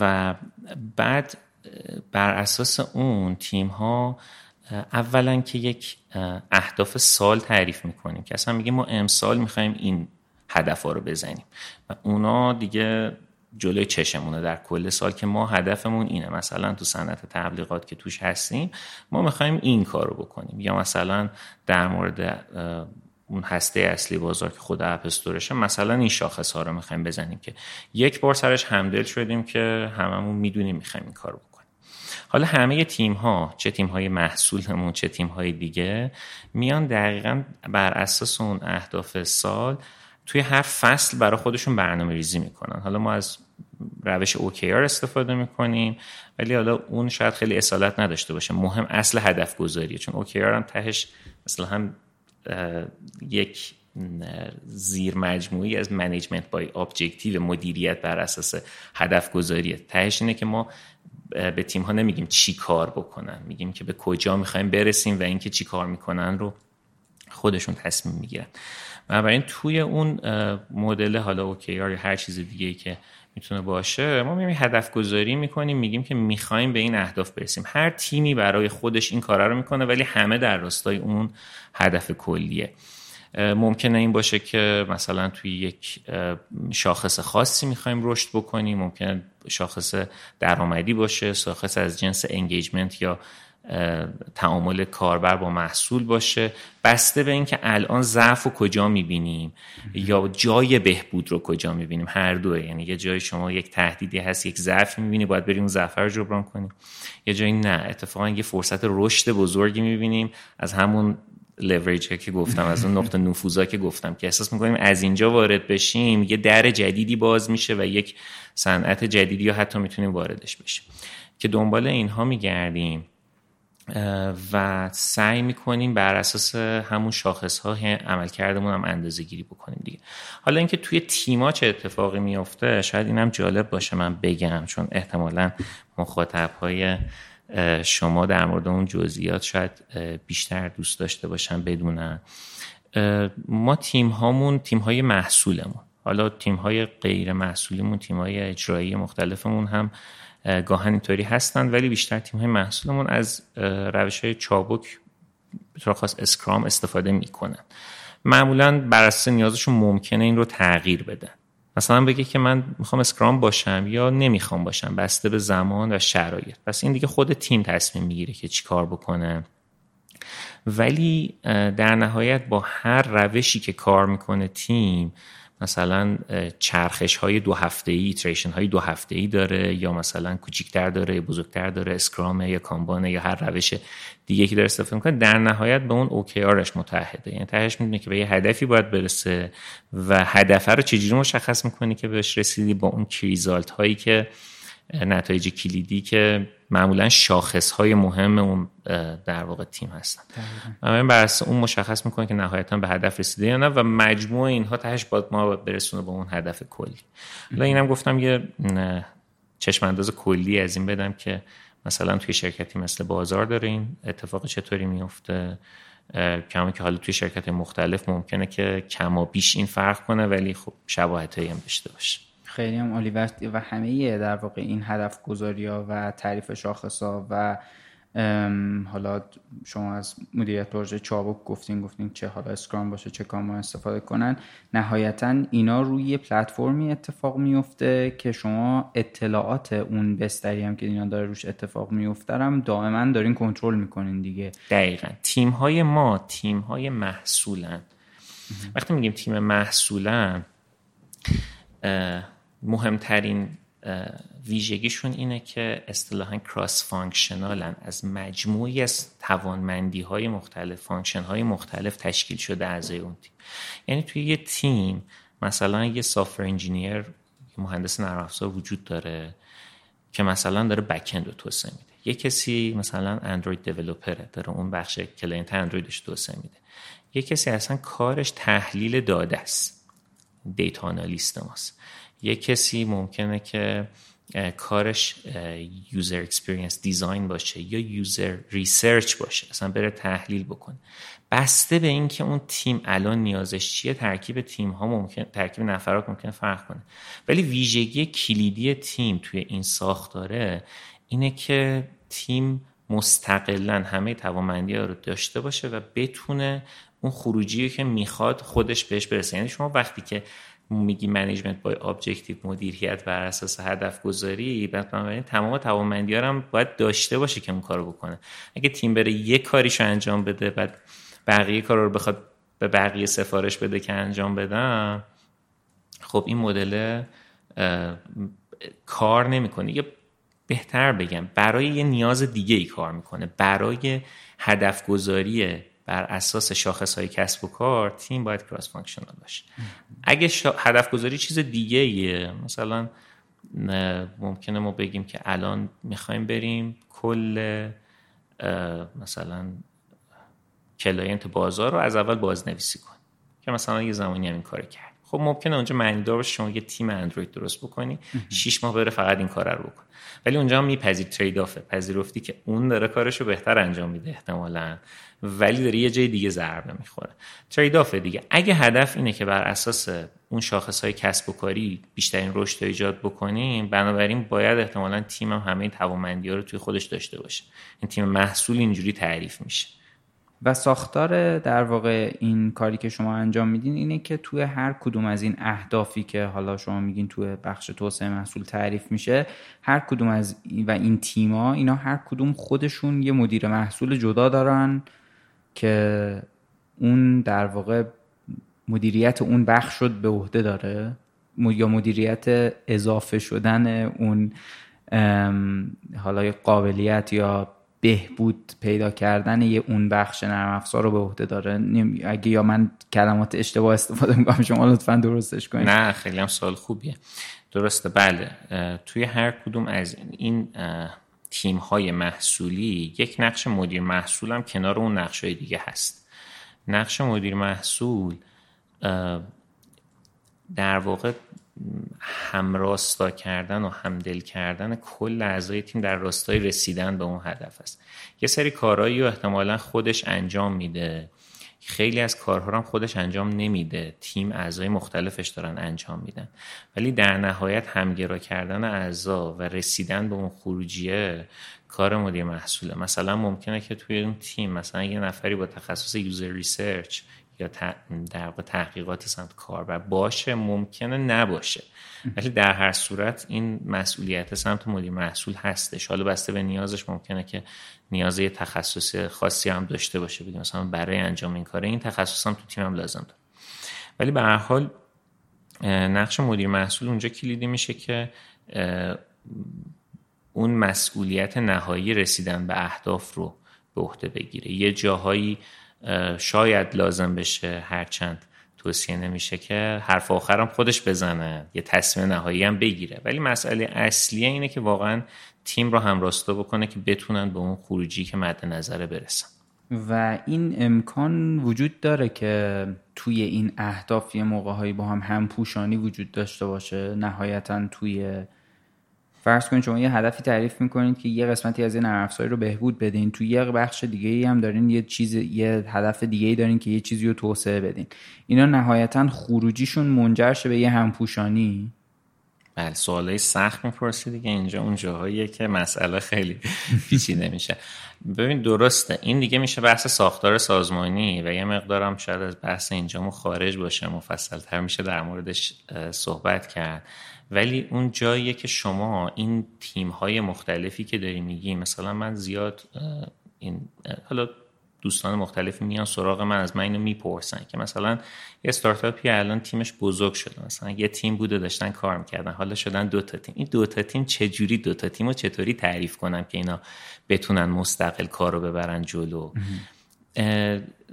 و بعد بر اساس اون تیم ها اولا که یک اهداف سال تعریف می‌کنیم که اصلا میگه ما امسال می‌خوایم این هدف ها رو بزنیم. و اونا دیگه جلوی چشمونه. در کل سال که ما هدفمون اینه. مثلا تو صنعت تبلیغات که توش هستیم ما می‌خوایم این کار رو بکنیم. یا مثلا در مورد اون هسته اصلی بازار که خود اپستورشه مثلا این شاخص ها رو می‌خوایم بزنیم که یک بار سرش همدل شدیم که هممون می‌دونیم می‌خوایم این کار بکنیم. حالا همه تیم ها چه تیم های محصولمون چه تیم های دیگه میان دقیقا بر اساس اون اهداف سال توی هر فصل برای خودشون برنامه ریزی می‌کنن. حالا ما از روش OKR استفاده می‌کنیم ولی حالا اون شاید خیلی اصالت نداشته باشه. مهم اصل هدف گذاریه چون OKR هم تهش مثلا هم یک زیر مجموعی از management by objective مدیریت بر اساس هدف گذاریه تهش اینه که ما به تیم ها نمیگیم چی کار بکنن. میگیم که به کجا می‌خوایم برسیم و اینکه چی کار می‌کنن رو خودشون تصمیم می‌گیرن. بنابراین توی اون مدل حالا OKR یا هر چیز دیگه که می‌تونه باشه ما میگیم هدف گذاری می‌کنیم میگیم که می‌خوایم به این اهداف برسیم. هر تیمی برای خودش این کارا رو می‌کنه ولی همه در راستای اون هدف کلیه. ممکنه این باشه که مثلا توی یک شاخص خاصی می‌خوایم رشد بکنیم ممکنه شاخص درآمدی باشه شاخص از جنس انگیجمنت یا تعامل کاربر با محصول باشه. بسته به اینکه الان ضعف و کجا می‌بینیم؟ یا جای بهبود رو کجا می‌بینیم؟ هر دوه یعنی یه جای شما یک تهدیدی هست یک ضعف می‌بینی باید بریم اون ضعف رو جبران کنیم. یه جایی نه اتفاقا یه فرصت رشد بزرگی می‌بینیم از همون لوریج که گفتم از اون نقطه نفوذا که گفتم که احساس می‌کنیم از اینجا وارد بشیم یه در جدیدی باز میشه و یک صنعت جدیدی یا حتی می‌تونیم واردش بشیم. که دنبال اینها میگردیم و سعی می‌کنیم بر اساس همون شاخص ها عمل کردمون هم اندازه گیری بکنیم دیگه. حالا اینکه توی تیما چه اتفاقی میفته شاید اینم جالب باشه من بگم چون احتمالا مخاطب های شما در مورد اون جزئیات شاید بیشتر دوست داشته باشن بدونن. ما تیم هامون تیم های محصولمون. حالا تیم های غیر محصولیمون تیم های اجرایی مختلفمون هم گاهن اینطوری هستن ولی بیشتر تیم های محصولمون از روش های چابک به خاص اسکرام استفاده می‌کنن. معمولا بر اساس نیازشون ممکنه این رو تغییر بدن. مثلا بگه که من می‌خوام اسکرام باشم یا نمی‌خوام باشم بسته به زمان و شرایط. پس این دیگه خود تیم تصمیم می‌گیره که چی کار بکنه. ولی در نهایت با هر روشی که کار می‌کنه تیم مثلا چرخش های دو هفته ای تریشن های دو هفته ای داره یا مثلا کوچیکتر داره بزرگتر داره اسکرامه یا کامبانه یا هر روش دیگه که داره استفاده می‌کنه در نهایت به اون OKRش متحده. یعنی تهش می‌دونه که به یه هدفی باید برسه و هدفه رو چجوری مشخص می‌کنی که بهش رسیدی با اون کریزالت هایی که نتایج کلیدی که معمولا شاخص های مهم اون در واقع تیم هستن. بنابراین بر اون مشخص می‌کنه که نهایتا به هدف رسیده یا نه و مجموع اینها تهش باید ما برسونه به اون هدف کلی. حالا اینم گفتم یه چشم انداز کلی از این بدم که مثلا توی شرکتی مثل بازار داره این اتفاق چطوری میفته کما که حالا توی شرکت مختلف ممکنه که کما بیش این فرق کنه ولی خب شباهت هم داشته باشه. خیلی هم عالی. و همه در واقع این هدف گذاری ها و تعریف شاخص ها و حالا شما از مدیریت پروژه چابک گفتین گفتین چه حالا اسکرام باشه چه کاما استفاده کنن. نهایتا اینا روی پلتفرمی اتفاق میفته که شما اطلاعات اون بستری هم که اینا داره روش اتفاق میفته هم دائما دارین کنترل می‌کنین دیگه. دقیقا. تیم های ما تیم های محصولن وقتی میگیم تیم محصولن مهمترین ویژگیشون اینه که اصطلاحا cross functional ن از مجموعی از توانمندی های مختلف function های مختلف تشکیل شده اعضای اون تیم. یعنی توی یه تیم مثلا یه software engineer مهندس نرم‌افزار وجود داره که مثلا داره backend رو توسعه میده. یه کسی مثلا Android developer ه داره اون بخش client Android ش توسعه میده. یه کسی اصلا کارش تحلیل داده است. data analyst ماست. یه کسی ممکنه که کارش user experience design باشه یا user research باشه اصلا بره تحلیل بکنه. بسته به اینکه اون تیم الان نیازش چیه ترکیب تیم ها ممکن ترکیب نفرات ممکن فرق کنه. ولی ویژگی کلیدی تیم توی این ساختاره اینه که تیم مستقلا همه توانمندی رو داشته باشه و بتونه اون خروجی که می‌خواد خودش بهش برسه. یعنی شما وقتی که میگی management by objective مدیریت بر اساس هدف گذاری بنابراین تمام توانمندی هم باید داشته باشه که اون کارو بکنه. اگه تیم بره یه کاریشو انجام بده بعد بقیه کار رو بخواد به بقیه سفارش بده که انجام بدم خب این مدل کار نمی‌کنه. یا بهتر بگم برای یه نیاز دیگه ای کار می‌کنه. برای هدف گذاری بر اساس شاخص های کسب و کار تیم باید cross functional باشه. اگه هدف گذاری چیز دیگه ایه مثلا ممکنه ما بگیم که الان می‌خوایم بریم کل مثلا client بازار رو از اول بازنویسی کن که مثلا یه زمانی هم این کار کرد. خب ممکنه اونجا معنی دار باشه شما یه تیم اندروید درست بکنی شیش ماه بره فقط این کار رو بکن. ولی اونجا هم میپذیر ترید آفه پذیرفتی که اون داره کارش رو بهتر انجام میده احتمالا. ولی داره یه جای دیگه ضربه می‌خوره ترید آفه دیگه. اگه هدف اینه که بر اساس اون شاخص های کسب و کاری بیشترین رشد ایجاد بکنیم بنابراین باید احتمالا تیم هم همه توانمندی ها رو توی خودش داشته باشه. این تیم محصول اینجوری تعریف میشه. و ساختار در واقع این کاری که شما انجام میدین اینه که توی هر کدوم از این اهدافی که حالا شما میگین توی بخش توسعه محصول تعریف میشه هر کدوم از و این تیما اینا هر کدوم خودشون یه مدیر محصول جدا دارن که اون در واقع مدیریت اون بخش شد به عهده داره یا مدیریت اضافه شدن اون حالا قابلیت یا بهبود پیدا کردن یه اون بخش نرم افزار رو به عهده داره. اگه یا من کلمات اشتباه استفاده می‌کنم شما لطفا درستش کنید. نه خیلی هم سوال خوبیه. درسته بله. توی هر کدوم از این تیم های محصولی یک نقش مدیر محصول هم کنار اون نقش های دیگه هست. نقش مدیر محصول در واقع همراستا کردن و همدل کردن کل اعضای تیم در راستای رسیدن به اون هدف است. یه سری کارهایی رو احتمالا خودش انجام میده. خیلی از کارها هم خودش انجام نمیده. تیم اعضای مختلفش دارن انجام میدن. ولی در نهایت همگرا کردن اعضا و رسیدن به اون خروجیه کار مدیر محصوله. مثلا ممکنه که توی اون تیم مثلا یه نفری با تخصص user research یا در واقع تحقیقات سمت کاربر باشه ممکنه نباشه. ولی در هر صورت این مسئولیت سمت مدیر محصول هستش. حالا بسته به نیازش ممکنه که نیاز یه تخصص خاصی هم داشته باشه. بگیم مثلا برای انجام این کاره این تخصص هم تو تیم هم لازم داره. ولی به هر حال نقش مدیر محصول اونجا کلیدی میشه که اون مسئولیت نهایی رسیدن به اهداف رو به عهده بگیره. یه جاهایی شاید لازم بشه هرچند توصیه نمیشه که حرف آخرم خودش بزنه یه تصمیم نهایی هم بگیره. ولی مسئله اصلیه اینه که واقعا تیم رو هم راستا بکنه که بتونن به اون خروجی که مد نظره برسن. و این امکان وجود داره که توی این اهداف یه موقع با هم همپوشانی وجود داشته باشه؟ نهایتا توی فرض کنید شما یه هدفی تعریف می‌کنید که یه قسمتی از این نرم رو بهبود بدین. تو یه بخش دیگه ای هم دارین یه چیز یه هدف دیگه ای دارین که یه چیزی رو توسعه بدین. اینا نهایتا خروجیشون منجر شه به یه همپوشانی؟ بله سوالای سخت می‌پرسی دیگه. اینجا اون جاهاییه که مسئله خیلی پیچیده میشه. ببین درسته. این دیگه میشه بحث ساختار سازمانی و یه مقدارم شاید از بحث اینجامو خارج باشه مفصلتر میشه در موردش صحبت کرد. ولی اون جاییه که شما این تیم های مختلفی که داری میگی مثلا من زیاد این حالا دوستان مختلفی میان سراغ من از من اینو می‌پرسن که مثلا یه استارتاپی الان تیمش بزرگ شده مثلا یه تیم بوده داشتن کار می‌کردن حالا شدن دو تا تیم. این دو تا تیم چجوری دو تا تیم رو چطوری تعریف کنم که اینا بتونن مستقل کار رو ببرن جلو؟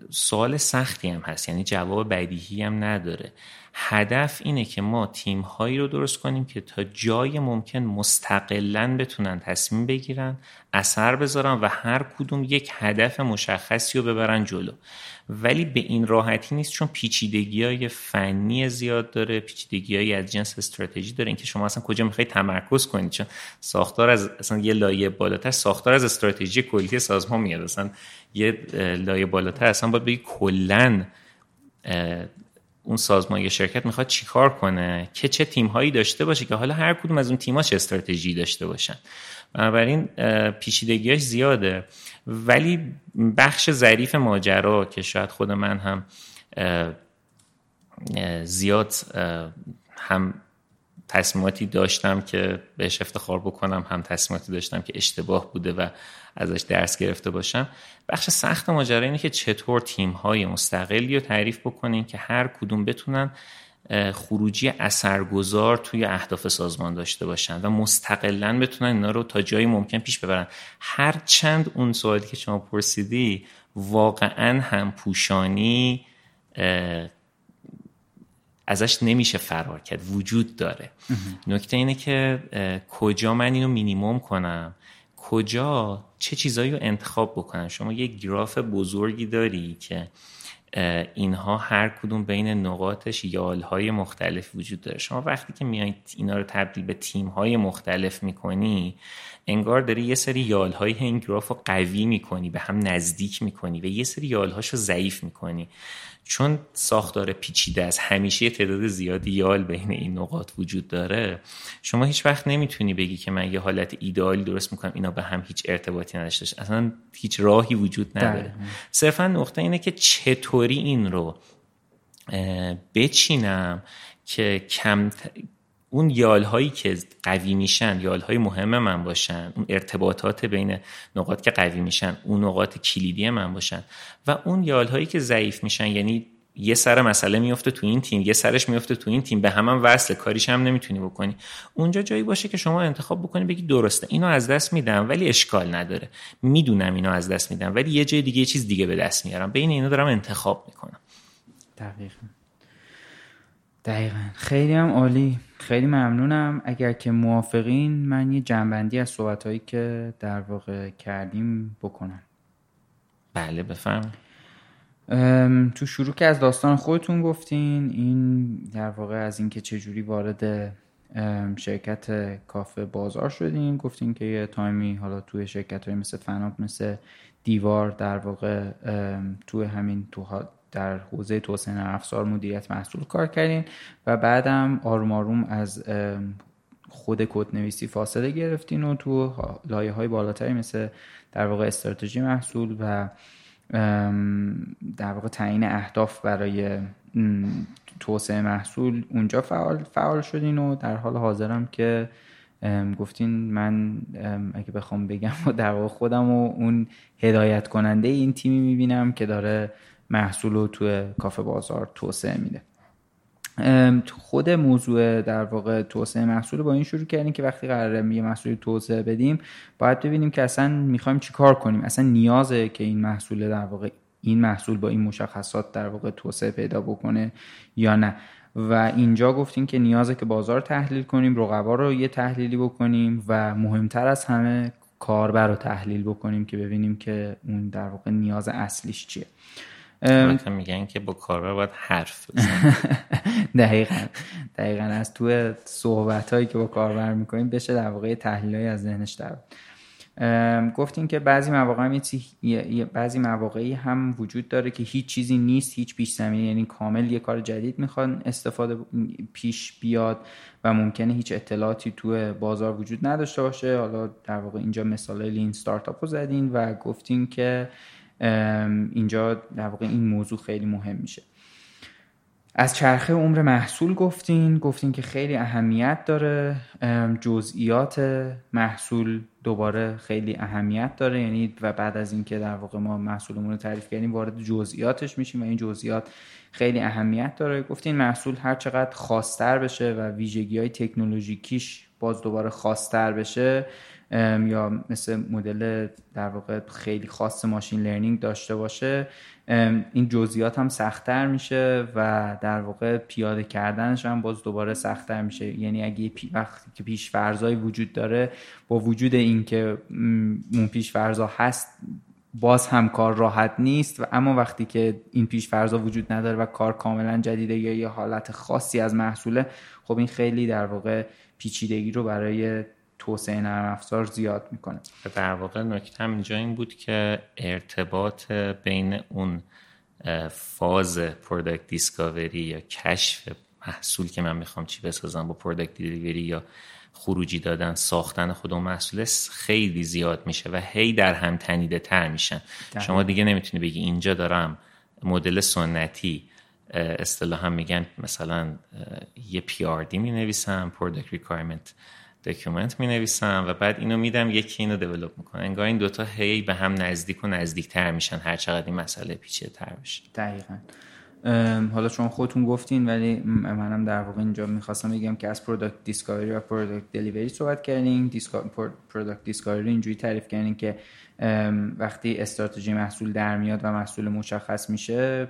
سوال سختی هم هست یعنی جواب بدیهی هم نداره. هدف اینه که ما تیم هایی رو درست کنیم که تا جای ممکن مستقلا بتونن تصمیم بگیرن اثر بذارن و هر کدوم یک هدف مشخصی رو ببرن جلو. ولی به این راحتی نیست چون پیچیدگی های فنی زیاد داره پیچیدگی های از جنس استراتژی داره. اینکه شما اصلا کجا می‌خواید تمرکز کنید چون ساختار از اصلا یه لایه بالاتر ساختار از استراتژی کلی سازمان میاد. اصلا یه لایه بالاتر اصلا باید بگی کلا اون سازمان یا شرکت می‌خواد چیکار کنه؟ که چه تیم هایی داشته باشه که حالا هر کدوم از اون تیم چه استراتژی داشته باشن؟ بنابراین پیچیدگیاش زیاده. ولی بخش ظریف ماجرا که شاید خود من هم زیاد هم تصمیماتی داشتم که بهش افتخار بکنم هم تصمیماتی داشتم که اشتباه بوده و ازش درس گرفته باشم. بخش سخت ماجرا اینه که چطور تیم های مستقلی رو تعریف بکنین که هر کدوم بتونن خروجی اثرگذار توی اهداف سازمان داشته باشن و مستقلا بتونن اینا رو تا جایی ممکن پیش ببرن. هر چند اون سوالی که شما پرسیدی واقعا هم پوشانی ازش نمیشه فرار کرد. وجود داره. نکته اینه که کجا من اینو مینیموم کنم؟ کجا چه چیزایی رو انتخاب بکنم شما یک گراف بزرگی داری که اینها هر کدوم بین نقاطش یالهای مختلف وجود داره. شما وقتی که میایید اینا رو تبدیل به تیمهای مختلف می‌کنی انگار داری یه سری یالهای این گراف رو قوی می‌کنی به هم نزدیک می‌کنی و یه سری یالهاش رو ضعیف می‌کنی. چون ساختار پیچیده است همیشه تعداد زیادی یال بین این نقاط وجود داره شما هیچ وقت نمی‌تونی بگی که من یه حالت ایدئالی درست می‌کنم اینا به هم هیچ ارتباطی نداشته اصلا هیچ راهی وجود نداره. صرفا نقطه اینه که چطوری این رو بچینم که کم اون یال هایی که قوی میشن یال های مهم من باشن اون ارتباطات بین نقاط که قوی میشن اون نقاط کلیدی من باشن و اون یال هایی که ضعیف میشن یعنی یه سر مسئله میفته تو این تیم یه سرش میفته تو این تیم به هم, هم وصله کاریش هم نمی‌تونی بکنی. اونجا جایی باشه که شما انتخاب بکنی بگی درسته اینو از دست میدم ولی اشکال نداره. می‌دونم اینو از دست میدم ولی یه جای دیگه یه چیز دیگه به دست میارم. بین اینا دارم انتخاب می‌کنم. دقیقا. دقیقا. خیلی هم عالی. خیلی ممنونم. اگر که موافقین من یه جنبندی از صحبت که در واقع کردیم بکنم. بله بفهم تو شروع که از داستان خودتون گفتین این در واقع از اینکه چجوری وارد شرکت کافه بازار شدین. گفتین که یه تایمی حالا توی شرکت های مثل فناب مثل دیوار در واقع توی همین تو در حوزه توسعه افزار مدیریت محصول کار کردین و بعدم آروم آروم از خود کد نویسی فاصله گرفتین و تو لایه های بالاتری مثل در واقع استراتژی محصول و در واقع تعیین اهداف برای توسعه محصول اونجا فعال, فعال شدین و در حال حاضرم که گفتین من اگه بخوام بگم و در واقع خودم و اون هدایت کننده این تیمی می‌بینم که داره محصول رو توی کافه بازار توسعه میده. خود موضوع در واقع توسعه محصول با این شروع کردیم که وقتی قراره یه محصولی توسعه بدیم باید ببینیم که اصلا می‌خوایم چی کار کنیم. اصلا نیازه که این محصول در واقع این محصول با این مشخصات در واقع توسعه پیدا بکنه یا نه. و اینجا گفتیم که نیازه که بازار تحلیل کنیم رقبا رو یه تحلیلی بکنیم و مهمتر از همه کاربر رو تحلیل بکنیم که ببینیم که اون در واقع نیاز اصلیش چیه. میگن که با کاربر باید حرف دقیقا. دقیقا. از تو صحبت هایی که با کاربر می‌کنیم بشه در واقع تحلیل از ذهنش در گفتیم که بعضی مواقع هم بعضی مواقعی هم وجود داره که هیچ چیزی نیست هیچ پیش زمینه یعنی کامل یه کار جدید می‌خوان استفاده پیش بیاد و ممکنه هیچ اطلاعاتی تو بازار وجود نداشته باشه. حالا در واقع اینجا مثال لین ستارتاپ رو زدین و گفتیم که اینجا در واقع این موضوع خیلی مهم میشه. از چرخه عمر محصول گفتین گفتین که خیلی اهمیت داره جزئیات محصول دوباره خیلی اهمیت داره یعنی و بعد از اینکه در واقع ما محصولمون رو تعریف کردیم وارد جزئیاتش میشیم و این جزئیات خیلی اهمیت داره. گفتین محصول هر چقدر خاصتر بشه و ویژگی های تکنولوژیکیش باز دوباره خاصتر بشه یا مثل مدل در واقع خیلی خاص ماشین لرنینگ داشته باشه این جزئیات هم سختتر میشه و در واقع پیاده کردنش هم باز دوباره سختتر میشه. یعنی اگه وقتی که پیش فرضای وجود داره با وجود اینکه اون پیش فرضا هست باز هم کار راحت نیست و اما وقتی که این پیش فرضا وجود نداره و کار کاملا جدیده یا یه حالت خاصی از محصوله خب این خیلی در واقع پیچیدگی رو برای توسعه نرم افزار زیاد می‌کنه. در واقع نکته هم اینجا این بود که ارتباط بین اون فاز product discovery یا کشف محصول که من می‌خوام چی بسازم با product delivery یا خروجی دادن ساختن خود اون محصول خیلی زیاد میشه و هی در هم تنیده تر میشن شما دیگه نمی‌تونی بگی اینجا دارم مدل سنتی اصطلاحا میگن مثلا یه PRD می نویسم product requirement document می نویسم و بعد اینو میدم یکی اینو develop می‌کنه. انگار این دوتا هی به هم نزدیک و نزدیک تر میشن. هر چقدر این مسئله پیچیده تر بشه. دقیقا. حالا شما خودتون گفتین ولی منم در واقع اینجا می‌خواستم بگم که از product discovery و product delivery صحبت کردیم product discovery اینجوری تعریف کردیم که وقتی استراتژی محصول در میاد و محصول مشخص میشه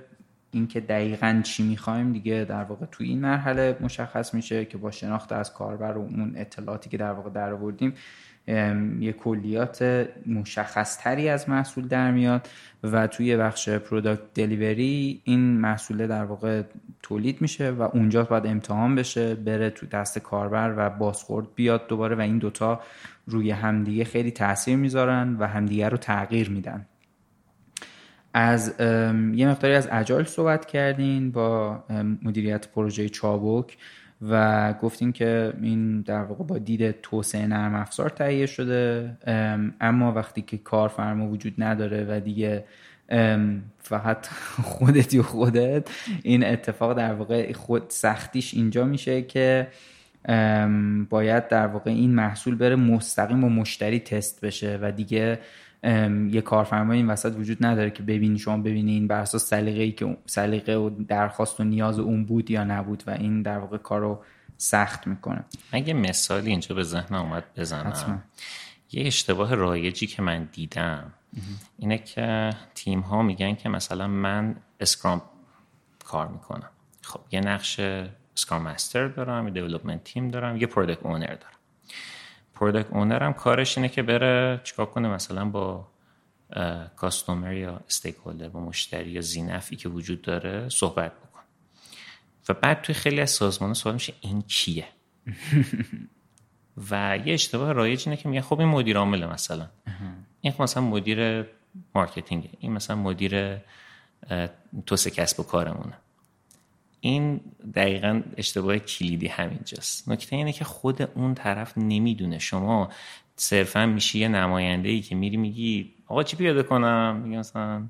اینکه دقیقا چی می‌خوایم دیگه در واقع تو این مرحله مشخص میشه که با شناخت از کاربر و اون اطلاعاتی که در واقع در آوردیم یه کلیات مشخص تری از محصول در میاد و توی بخش product delivery این محصول در واقع تولید میشه و اونجا باید امتحان بشه بره تو دست کاربر و بازخورد بیاد دوباره و این دوتا روی همدیگه خیلی تاثیر می‌ذارن و همدیگه رو تغییر میدن. از یه مقداری از اجایل صحبت کردین با مدیریت پروژه چابک و گفتیم که این در واقع با دید توسعه نرم افزار تهیه شده. اما وقتی که کارفرما وجود نداره و دیگه فقط خودتی و خودت این اتفاق در واقع خود سختیش اینجا میشه که باید در واقع این محصول بره مستقیم و مشتری تست بشه و دیگه یه کارفرمای این وسط وجود نداره که ببینی شما ببینین بر اساس سلیقه‌ای که سلیقه و درخواست و نیاز اون بود یا نبود و این در واقع کارو سخت می‌کنه. اگه مثالی اینجا به ذهن اومد بزنم. یه اشتباه رایجی که من دیدم اینه که تیم ها میگن که مثلا من اسکرام کار می‌کنم. خب یه نقش Scrum master دارم یه development team دارم یه product owner دارم. product owner هم کارش اینه که بره چیکار کنه؟ مثلا با customer یا stakeholder با مشتری یا ذی‌نفعی که وجود داره صحبت بکن. و بعد توی خیلی از سازمان سوال میشه این کیه؟ و یه اشتباه رایج اینه که میگن خب این مدیر عامل مثلا. این خب مثلا مدیر marketing این مثلا مدیر توسعه کسب و کارمونه. این دقیقا اشتباه کلیدی همینجاست. نکته اینه که خود اون طرف نمی‌دونه. شما صرفا میشی یه نماینده ای که میری میگی آقا چی پیاده کنم؟ میگه مثلا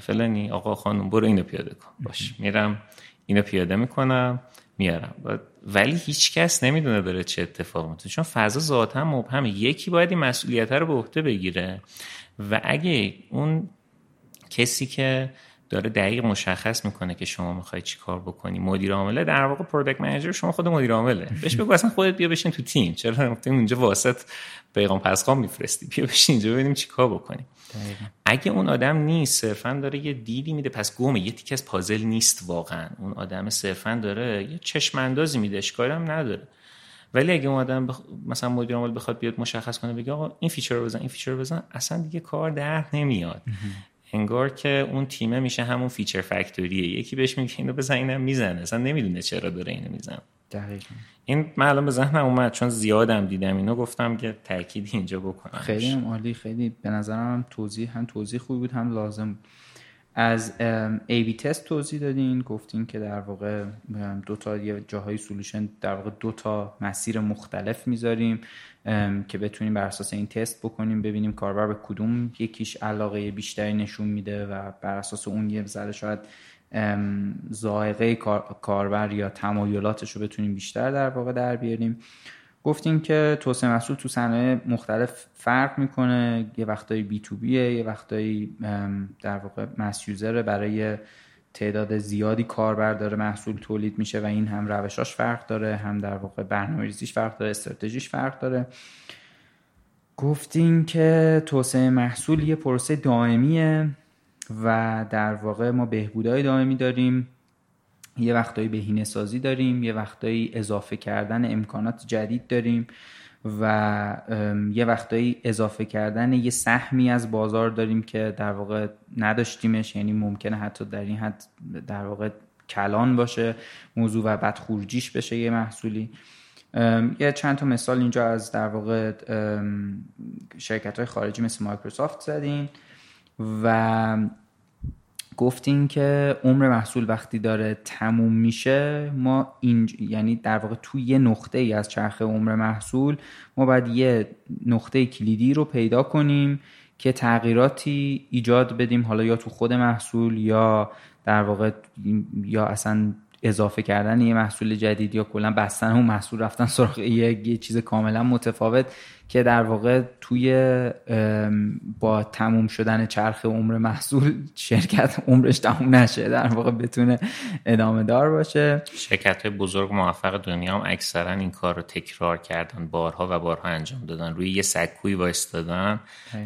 فلانی. آقا خانم برو اینو پیاده کن. باش. میرم اینو پیاده می‌کنم میارم ولی هیچ کس نمی‌دونه داره چه اتفاقی میفته چون فضا ذاتا مبهمه یکی باید این مسئولیت رو به عهده بگیره. و اگه اون کسی که داره دقیق مشخص می‌کنه که شما می‌خوای چی کار بکنی. مدیر عامله در واقع پروداکت منیجر شما خود مدیر عامله. بهش بگو اصلا خودت بیا بشین تو تیم. چرا گفتیم اونجا واسط پیغام پسخام میفرستی. بیا بشین اینجا ببینیم چی کار بکنیم اگه اون آدم نیست صرفا داره یه دیدی میده. پس گمه یه تیکه از پازل نیست واقعا. اون آدم صرفا داره یه چشم اندازی میده. اشکالی هم نداره. ولی اگه اون آدم بخ... مثلا مدیر عامل بخواد بیاد مشخص کنه بگه آقا این feature رو بزن این feature رو بزن اصلا دیگه کار در نمیاد. انگار که اون تیمه میشه همون feature factory ه. یکی بهش میگه اینو بزن اینم می‌زنه. اصلا نمی‌دونه چرا داره اینو می‌زنه. دقیقا. این من الان به ذهنم اومد چون زیادم دیدم اینو گفتم که تاکید اینجا بکنم خیلی هم عالی خیلی به نظرم هم توضیح هم توضیح خوبی بود هم لازم بود. از A/B test توضیح دادین گفتین که در واقع دو تا جاهای سولوشن در واقع دو تا مسیر مختلف می‌ذاریم. که بتونیم بر اساس این تست بکنیم ببینیم کاربر به کدوم یکیش علاقه بیشتری نشون میده و بر اساس اون یه ذره شاید زائقه کاربر یا تمایلاتش رو بتونیم بیشتر در واقع در بیاریم. گفتیم که توسعه محصول تو صنایع مختلف فرق می‌کنه. یه وقتایی بی تو بیه یه وقتایی در واقع مسیوزر برای تعداد زیادی کاربر داره محصول تولید میشه و این هم روشاش فرق داره هم در واقع برنامه‌ریزیش فرق داره استراتژیش فرق داره. گفتیم که توسعه محصول یه پروسه دائمیه و در واقع ما بهبودهای دائمی داریم. یه وقتایی بهینه سازی داریم یه وقتایی اضافه کردن امکانات جدید داریم. و یه وقتایی اضافه کردن یه سهمی از بازار داریم که در واقع نداشتیمش یعنی ممکنه حتی در این حد در واقع کلان باشه موضوع و بعد خروجیش بشه یه محصولی. یه چند تا مثال اینجا از در واقع شرکت های خارجی مثل مایکروسافت زدین و گفتین که عمر محصول وقتی داره تموم میشه ما این یعنی در واقع توی یه نقطه ای از چرخه عمر محصول ما باید یه نقطه کلیدی رو پیدا کنیم که تغییراتی ایجاد بدیم حالا یا تو خود محصول یا در واقع یا اصلا اضافه کردن یه محصول جدید یا کلا بستن اون محصول رفتن سراغ یه چیز کاملا متفاوت که در واقع توی با تموم شدن چرخ عمر محصول شرکت عمرش تموم نشه در واقع بتونه ادامه دار باشه. شرکت های بزرگ موفق دنیا هم اکثرا این کار رو تکرار کردن بارها و بارها انجام دادن روی یه سکوی وایستادن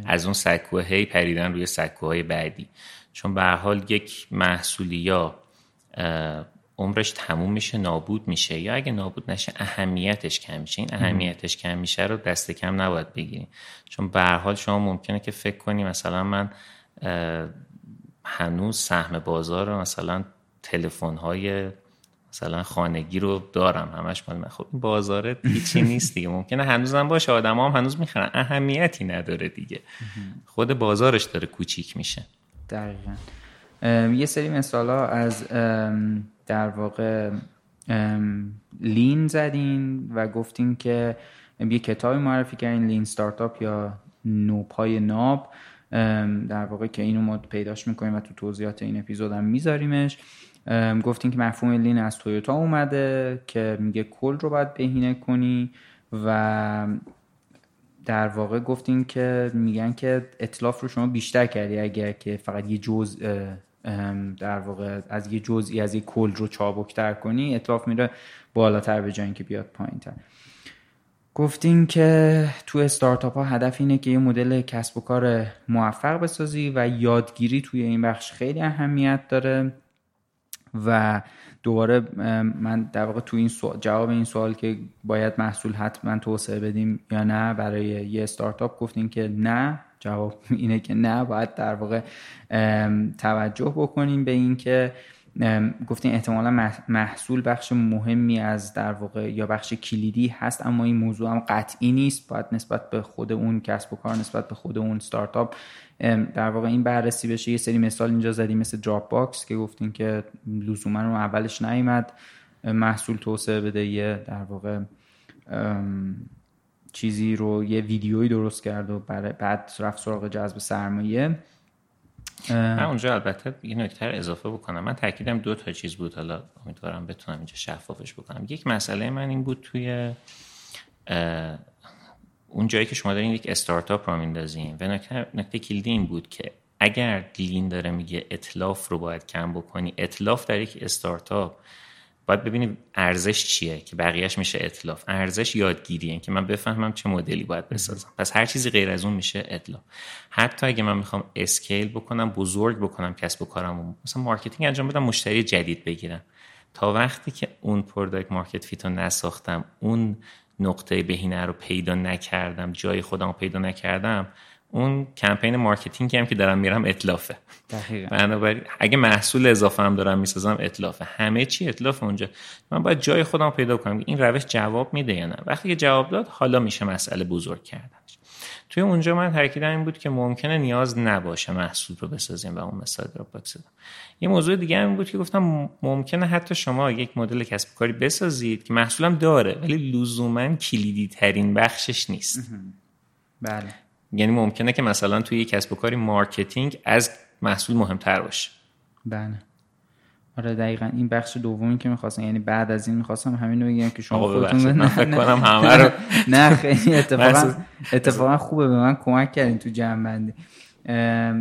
از اون سکوه هی پریدن روی سکوهای بعدی. چون به حال یک محصولی یا عمرش تموم میشه نابود میشه. یا اگه نابود نشه اهمیتش کم میشه. این اهمیتش کم میشه رو دست کم نباید بگیریم. چون به حال شما ممکنه که فکر کنی مثلا من هنوز سهم بازار رو مثلا تلفن های مثلا خانگی رو دارم. همش مال من. خب این بازار هیچی نیست دیگه. ممکنه هنوزم باشه. آدم هم هنوز می‌خرن. اهمیتی نداره دیگه. خود بازارش داره کوچیک میشه. دقیقا. یه سری مثال ها از در واقع لین زدین و گفتین که یه کتابی معرفی کردین لین ستارتاپ یا نوپای ناب در واقع که اینو ما پیداش می‌کنیم و تو توضیحات این اپیزود هم میذاریمش. گفتین که مفهوم لین از تویوتا اومده که میگه کل رو باید بهینه کنی و در واقع گفتین که میگن که اطلاف رو شما بیشتر کردی. اگر که فقط یه جز در واقع از یه جزئی از یه کل رو چابکتر کنی اطلاف میره بالاتر به جایی که بیاد پایین تر گفتین که تو استارتاپ ها هدف اینه که یه مدل کسب و کار موفق بسازی و یادگیری توی این بخش خیلی اهمیت داره. و دوباره من در واقع تو این سوال جواب این سوال که باید محصول حتما توسعه بدیم یا نه برای یه استارتاپ گفتین که نه. جواب اینه که نه باید در واقع توجه بکنیم به این که گفتین احتمالا محصول بخش مهمی از در واقع یا بخش کلیدی هست اما این موضوع هم قطعی نیست. باید نسبت به خود اون کسب و کار نسبت به خود اون استارتاپ در واقع این بررسی بشه. یه سری مثال اینجا زدیم مثل Dropbox که گفتین که لزوما رو اولش نیومد محصول توسعه بده یه در واقع چیزی رو یه ویدیویی درست کرد و بعد رفت سراغ جذب سرمایه. من اونجا البته یه نکته اضافه بکنم. من تاکیدم دو تا چیز بود. حالا امیدوارم بتونم اینجا شفافش بکنم. یک مسئله من این بود توی اون جایی که شما دارین یک استارتاپ رو میندازین. و نکته, کلیدی این بود که اگر لین داره میگه اطلاف رو باید کم بکنی اطلاف در یک استارتاپ باید ببینیم ارزش چیه که بقیهش میشه اتلاف ارزش یادگیریه که من بفهمم چه مدلی باید بسازم. پس هر چیزی غیر از اون میشه اتلاف حتی اگه من می‌خوام scale بکنم بزرگ بکنم کسب و کارم مثلا marketing انجام بدم مشتری جدید بگیرم. تا وقتی که اون product market fit و نساختم اون نقطه بهینه رو پیدا نکردم جای خودم رو پیدا نکردم اون کمپین marketing هم که دارم میرم اتلافه بنابراین اگه محصول اضافه هم دارم می‌سازم اتلافه همه چی اتلاف اونجا. من باید جای خودم پیدا کنم این روش جواب میده یا نه. وقتی که جواب داد حالا میشه مسئله بزرگ کردنش. توی اونجا من تاکیدم این بود که ممکنه نیاز نباشه محصول رو بسازیم و اون مثال Dropbox یه موضوع دیگه هم بود که گفتم ممکنه حتی شما یک مدل کسب کاری بسازید که محصولم داره ولی لزوما کلیدی ترین بخشش نیست. بله. یعنی ممکنه که مثلا توی یک کسب و کاری marketing از محصول مهمتر باشه. بله. آره دقیقا. این بخش دومی که می‌خواستم یعنی بعد از این می‌خواستم همین رو بگم که شما خودتون فکر کنم همه رو نه خیلی اتفاقا اتفاقا خوبه به من کمک کردین تو جمع بندی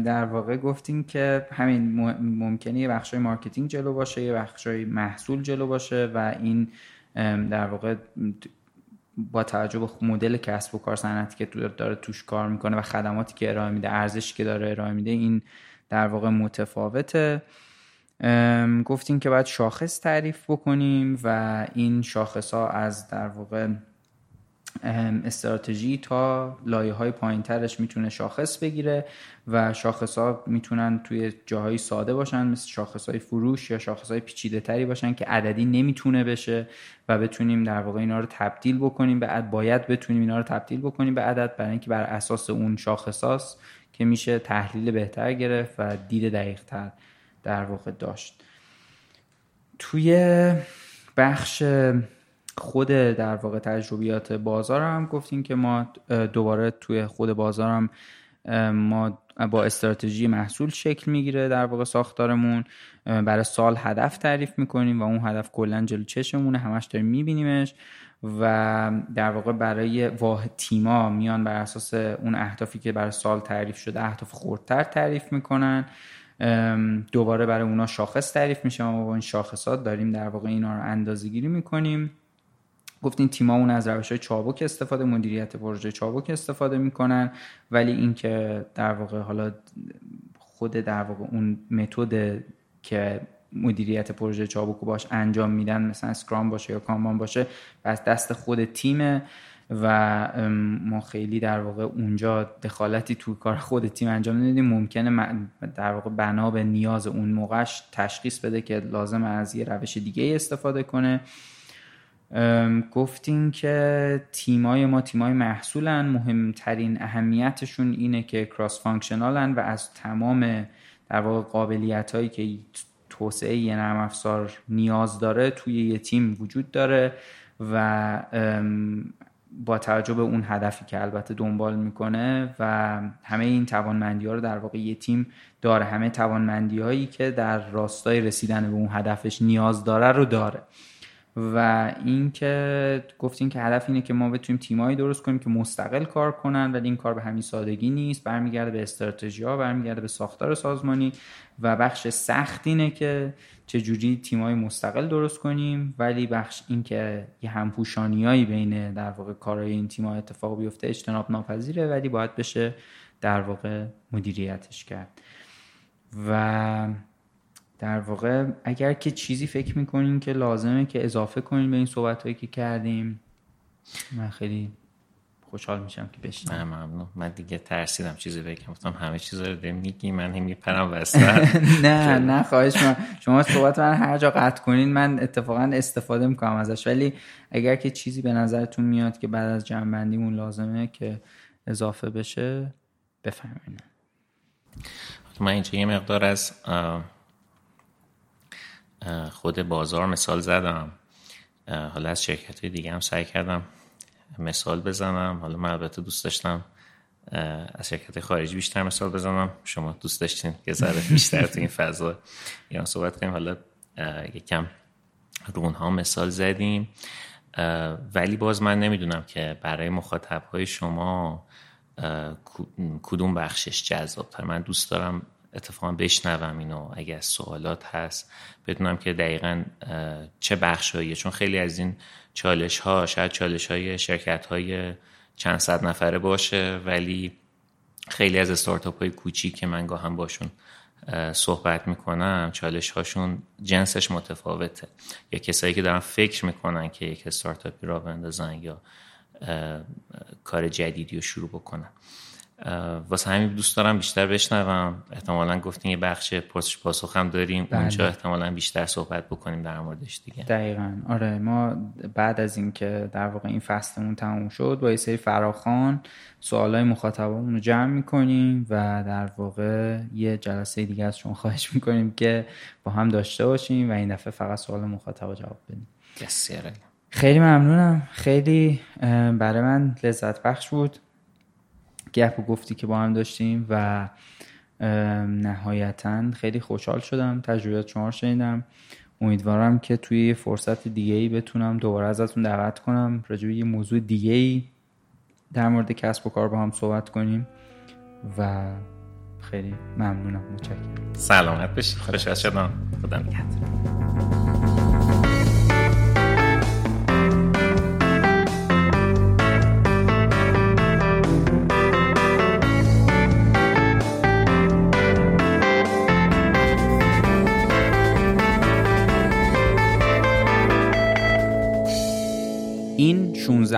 در واقع گفتیم که همین ممکنه یه بخش marketing جلو باشه یه بخش محصول جلو باشه و این در واقع با توجه به مدل کسب و کار صنعتی که داره توش کار می‌کنه و خدماتی که ارائه میده ارزشی که داره ارائه میده این در واقع متفاوته. گفتیم که باید شاخص تعریف بکنیم و این شاخص ها از در واقع استراتژی تا لایه های پایین ترش می‌تونه شاخص بگیره و شاخص ها می‌تونن توی جاهای ساده باشن مثل شاخص های فروش یا شاخص های پیچیده تری باشن که عددی نمی‌تونه بشه و بتونیم در واقع اینا رو تبدیل بکنیم. به باید بتونیم اینا رو تبدیل بکنیم به عدد برای اینکه بر اساس اون شاخص که میشه تحلیل بهتر گرفت و دید دقیق تر در واقع داشت. توی بخش خود در واقع تجربیات بازار هم گفتیم که ما دوباره توی خود بازار هم ما با استراتژی محصول شکل می‌گیره در واقع ساختارمون. برای سال هدف تعریف می‌کنیم و اون هدف کلا جلو چشمونه همش داریم میبینیمش و در واقع برای واحد تیما میان بر اساس اون اهدافی که برای سال تعریف شده اهداف خردتر تعریف می‌کنن. دوباره برای اونا شاخص تعریف میشه. ما با این شاخصات داریم در واقع اینا رو اندازه گیری می‌کنیم. گفتین تیمامون از روش های چابک استفاده مدیریت پروژه چابک استفاده می‌کنن ولی اینکه در واقع حالا خود در واقع اون متد که مدیریت پروژه چابک باهاش انجام میدن مثلا Scrum باشه یا Kanban باشه پس دست خود تیمه و ما خیلی در واقع اونجا دخالتی توی کار خود تیم انجام نمیدیم ممکنه در واقع بنا به نیاز اون موقعش تشخیص بده که لازم از یه روش دیگه استفاده کنه. گفتیم که تیمای ما تیمای محصولن. مهمترین اهمیتشون اینه که cross-functional ن و از تمام در واقع قابلیت هایی که توسعه یه نرم افزار نیاز داره توی یه تیم وجود داره و با توجه به اون هدفی که البته دنبال می‌کنه و همه این توانمندی ها رو در واقع یه تیم داره. همه توانمندی هایی که در راستای رسیدن به اون هدفش نیاز داره رو داره. و اینکه گفتیم که هدف اینه که ما بتونیم تیمایی درست کنیم که مستقل کار کنن ولی این کار به همین سادگی نیست. برمیگرده به استراتژی ها برمیگرده به ساختار سازمانی و بخش سخت اینه که چجوری تیمای مستقل درست کنیم. ولی بخش این که یه همپوشانیایی بین در واقع کارهای این تیم‌ها اتفاق بیفته اجتناب ناپذیره ولی باید بشه در واقع مدیریتش کرد. و در واقع اگر که چیزی فکر می‌کنین که لازمه که اضافه کنین به این صحبت هایی که کردیم من خیلی خوشحال میشم که بشنم نه ممنون. من دیگه ترسیدم چیزی بگم. گفتم همه چیز رو داریم میگی من هم میپرم وسط. نه نه خواهش من شما صحبت من هر جا قطع کنین من اتفاقا استفاده می‌کنم ازش. ولی اگر که چیزی به نظرتون میاد که بعد از جنبندیمون لازمه که اضافه بشه بفهمین من اینجا یه مقدار از خود بازار مثال زدم. حالا از شرکت های دیگه هم سعی کردم مثال بزنم. حالا من البته دوست داشتم از شرکت خارجی بیشتر مثال بزنم. شما دوست داشتین یه ذره بیشتر تو این فضا ایران صحبت کنیم. حالا یکم رونها مثال زدیم. ولی باز من نمی‌دونم که برای مخاطب های شما کدوم بخشش جذابتر. من دوست دارم اتفاقا بشنوم اینو اگر سوالات هست. بدونم که دقیقا چه بخشاییه چون خیلی از این چالش ها شاید چالش های شرکت های چند صد نفره باشه ولی خیلی از استارتاپ های کوچیک که من گاهم باشون صحبت می‌کنم چالش هاشون جنسش متفاوته. یا کسایی که دارن فکر می‌کنن که یک استارتاپی را بندازن یا کار جدیدی رو شروع بکنن. واسه همین دوست دارم بیشتر بشنوم. احتمالا گفتین یه بخش پرسش پاسخ هم داریم. بله. اونجا احتمالا بیشتر صحبت بکنیم در موردش دیگه. دقیقا. آره ما بعد از اینکه در واقع این فصلمون تموم شد با یه سری فراخان سوالای مخاطبمون رو جمع می‌کنیم و در واقع یه جلسه دیگه از شما خواهش می‌کنیم که با هم داشته باشیم و این دفعه فقط سوال مخاطب جواب بدیم. خیلی ممنونم. خیلی برای من لذت بخش بود. گپ و گفتی که با هم داشتیم و نهایتا خیلی خوشحال شدم تجربیات شما رو شنیدم. امیدوارم که توی فرصت دیگه ای بتونم دوباره ازتون دعوت کنم. راجع یه موضوع دیگه ای در مورد کسب و کار با هم صحبت کنیم و خیلی ممنونم. متشکرم. سلامت باشید خوشحال شدم. خدا نگهدار.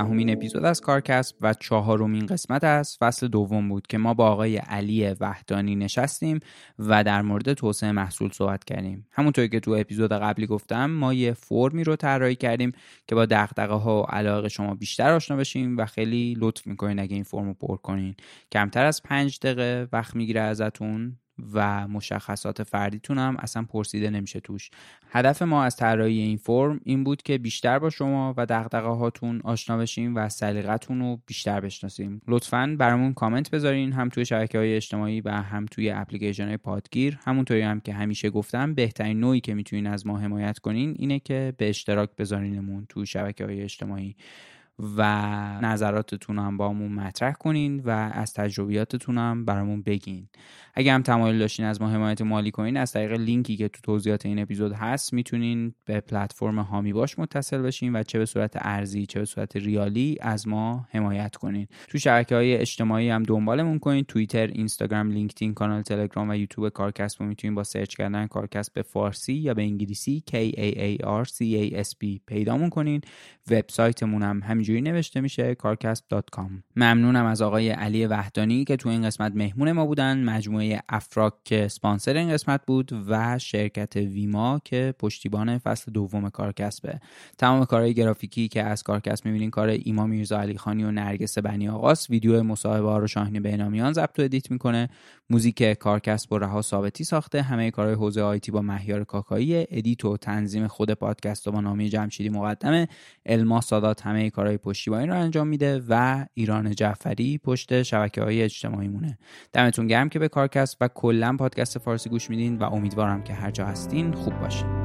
این 16 همین اپیزود از کارکسب و چهارمین قسمت از فصل دوم بود که ما با آقای علی وحدانی نشستیم و در مورد توسعه محصول صحبت کردیم. همونطوری که تو اپیزود قبلی گفتم ما یه فرمی رو طراحی کردیم که با دغدغه ها و علاقه شما بیشتر آشنا بشیم و خیلی لطف می‌کنین اگه این فرم رو پر کنین. کمتر از پنج دقیقه وقت می‌گیره ازتون. و مشخصات فردیتون هم اصلا پرسیده نمیشه توش. هدف ما از طراحی این فرم این بود که بیشتر با شما و دغدغه هاتون آشنا بشیم و سلیقتون رو بیشتر بشناسیم. لطفا برامون کامنت بذارین هم توی شبکه های اجتماعی و هم توی اپلیکیشن های پادگیر. همونطوری هم که همیشه گفتم بهترین نوعی که می‌تونین از ما حمایت کنین اینه که به اشتراک بذارینمون توی شبکه های اجتماعی و نظراتتون هم با همون مطرح کنین و از تجربیاتتون هم برامون بگین. اگه هم تمایل داشتین از ما حمایت مالی کنین از طریق لینکی که تو توضیحات این اپیزود هست می‌تونین به پلتفرم هامی باش متصل بشین و چه به صورت ارزی چه به صورت ریالی از ما حمایت کنین. تو شبکه های اجتماعی هم دنبالمون کنین توییتر اینستاگرام لینکدین کانال تلگرام و یوتیوب کارکسب رو می‌تونین با سرچ کردن کارکسب به فارسی یا به انگلیسی K A A R C A S B پیدامون کنین. وبسایتمون هم همینجوری نوشته میشه carcasp.com ممنونم از آقای علی وحدانی که تو این قسمت مهمون ما بودن. مجموعه افراک که اسپانسر این قسمت بود و شرکت ویما که پشتیبان فصل دوم کارکسبه. تمام کارهای گرافیکی که از کارکسب می‌بینین کار ایما میرزا علی خانی و نرگس بنی آقاست ویدیو مصاحبه ها رو شاهین بینامیان ضبط و edit می‌کنه. موزیک کارکسب و رها ثابتی ساخته. همه کارهای حوزه IT با مهیار کاکایی. edit و تنظیم خود پادکست و با نامی جمشیدی مقدمه. الما سادات همه کارهای پشتیبانی رو انجام میده و ایران جعفری پشت شبکه های اجتماعی مونه دمتون گرم که به کارکست و کلا پادکست فارسی گوش میدین و امیدوارم که هر جا هستین خوب باشین.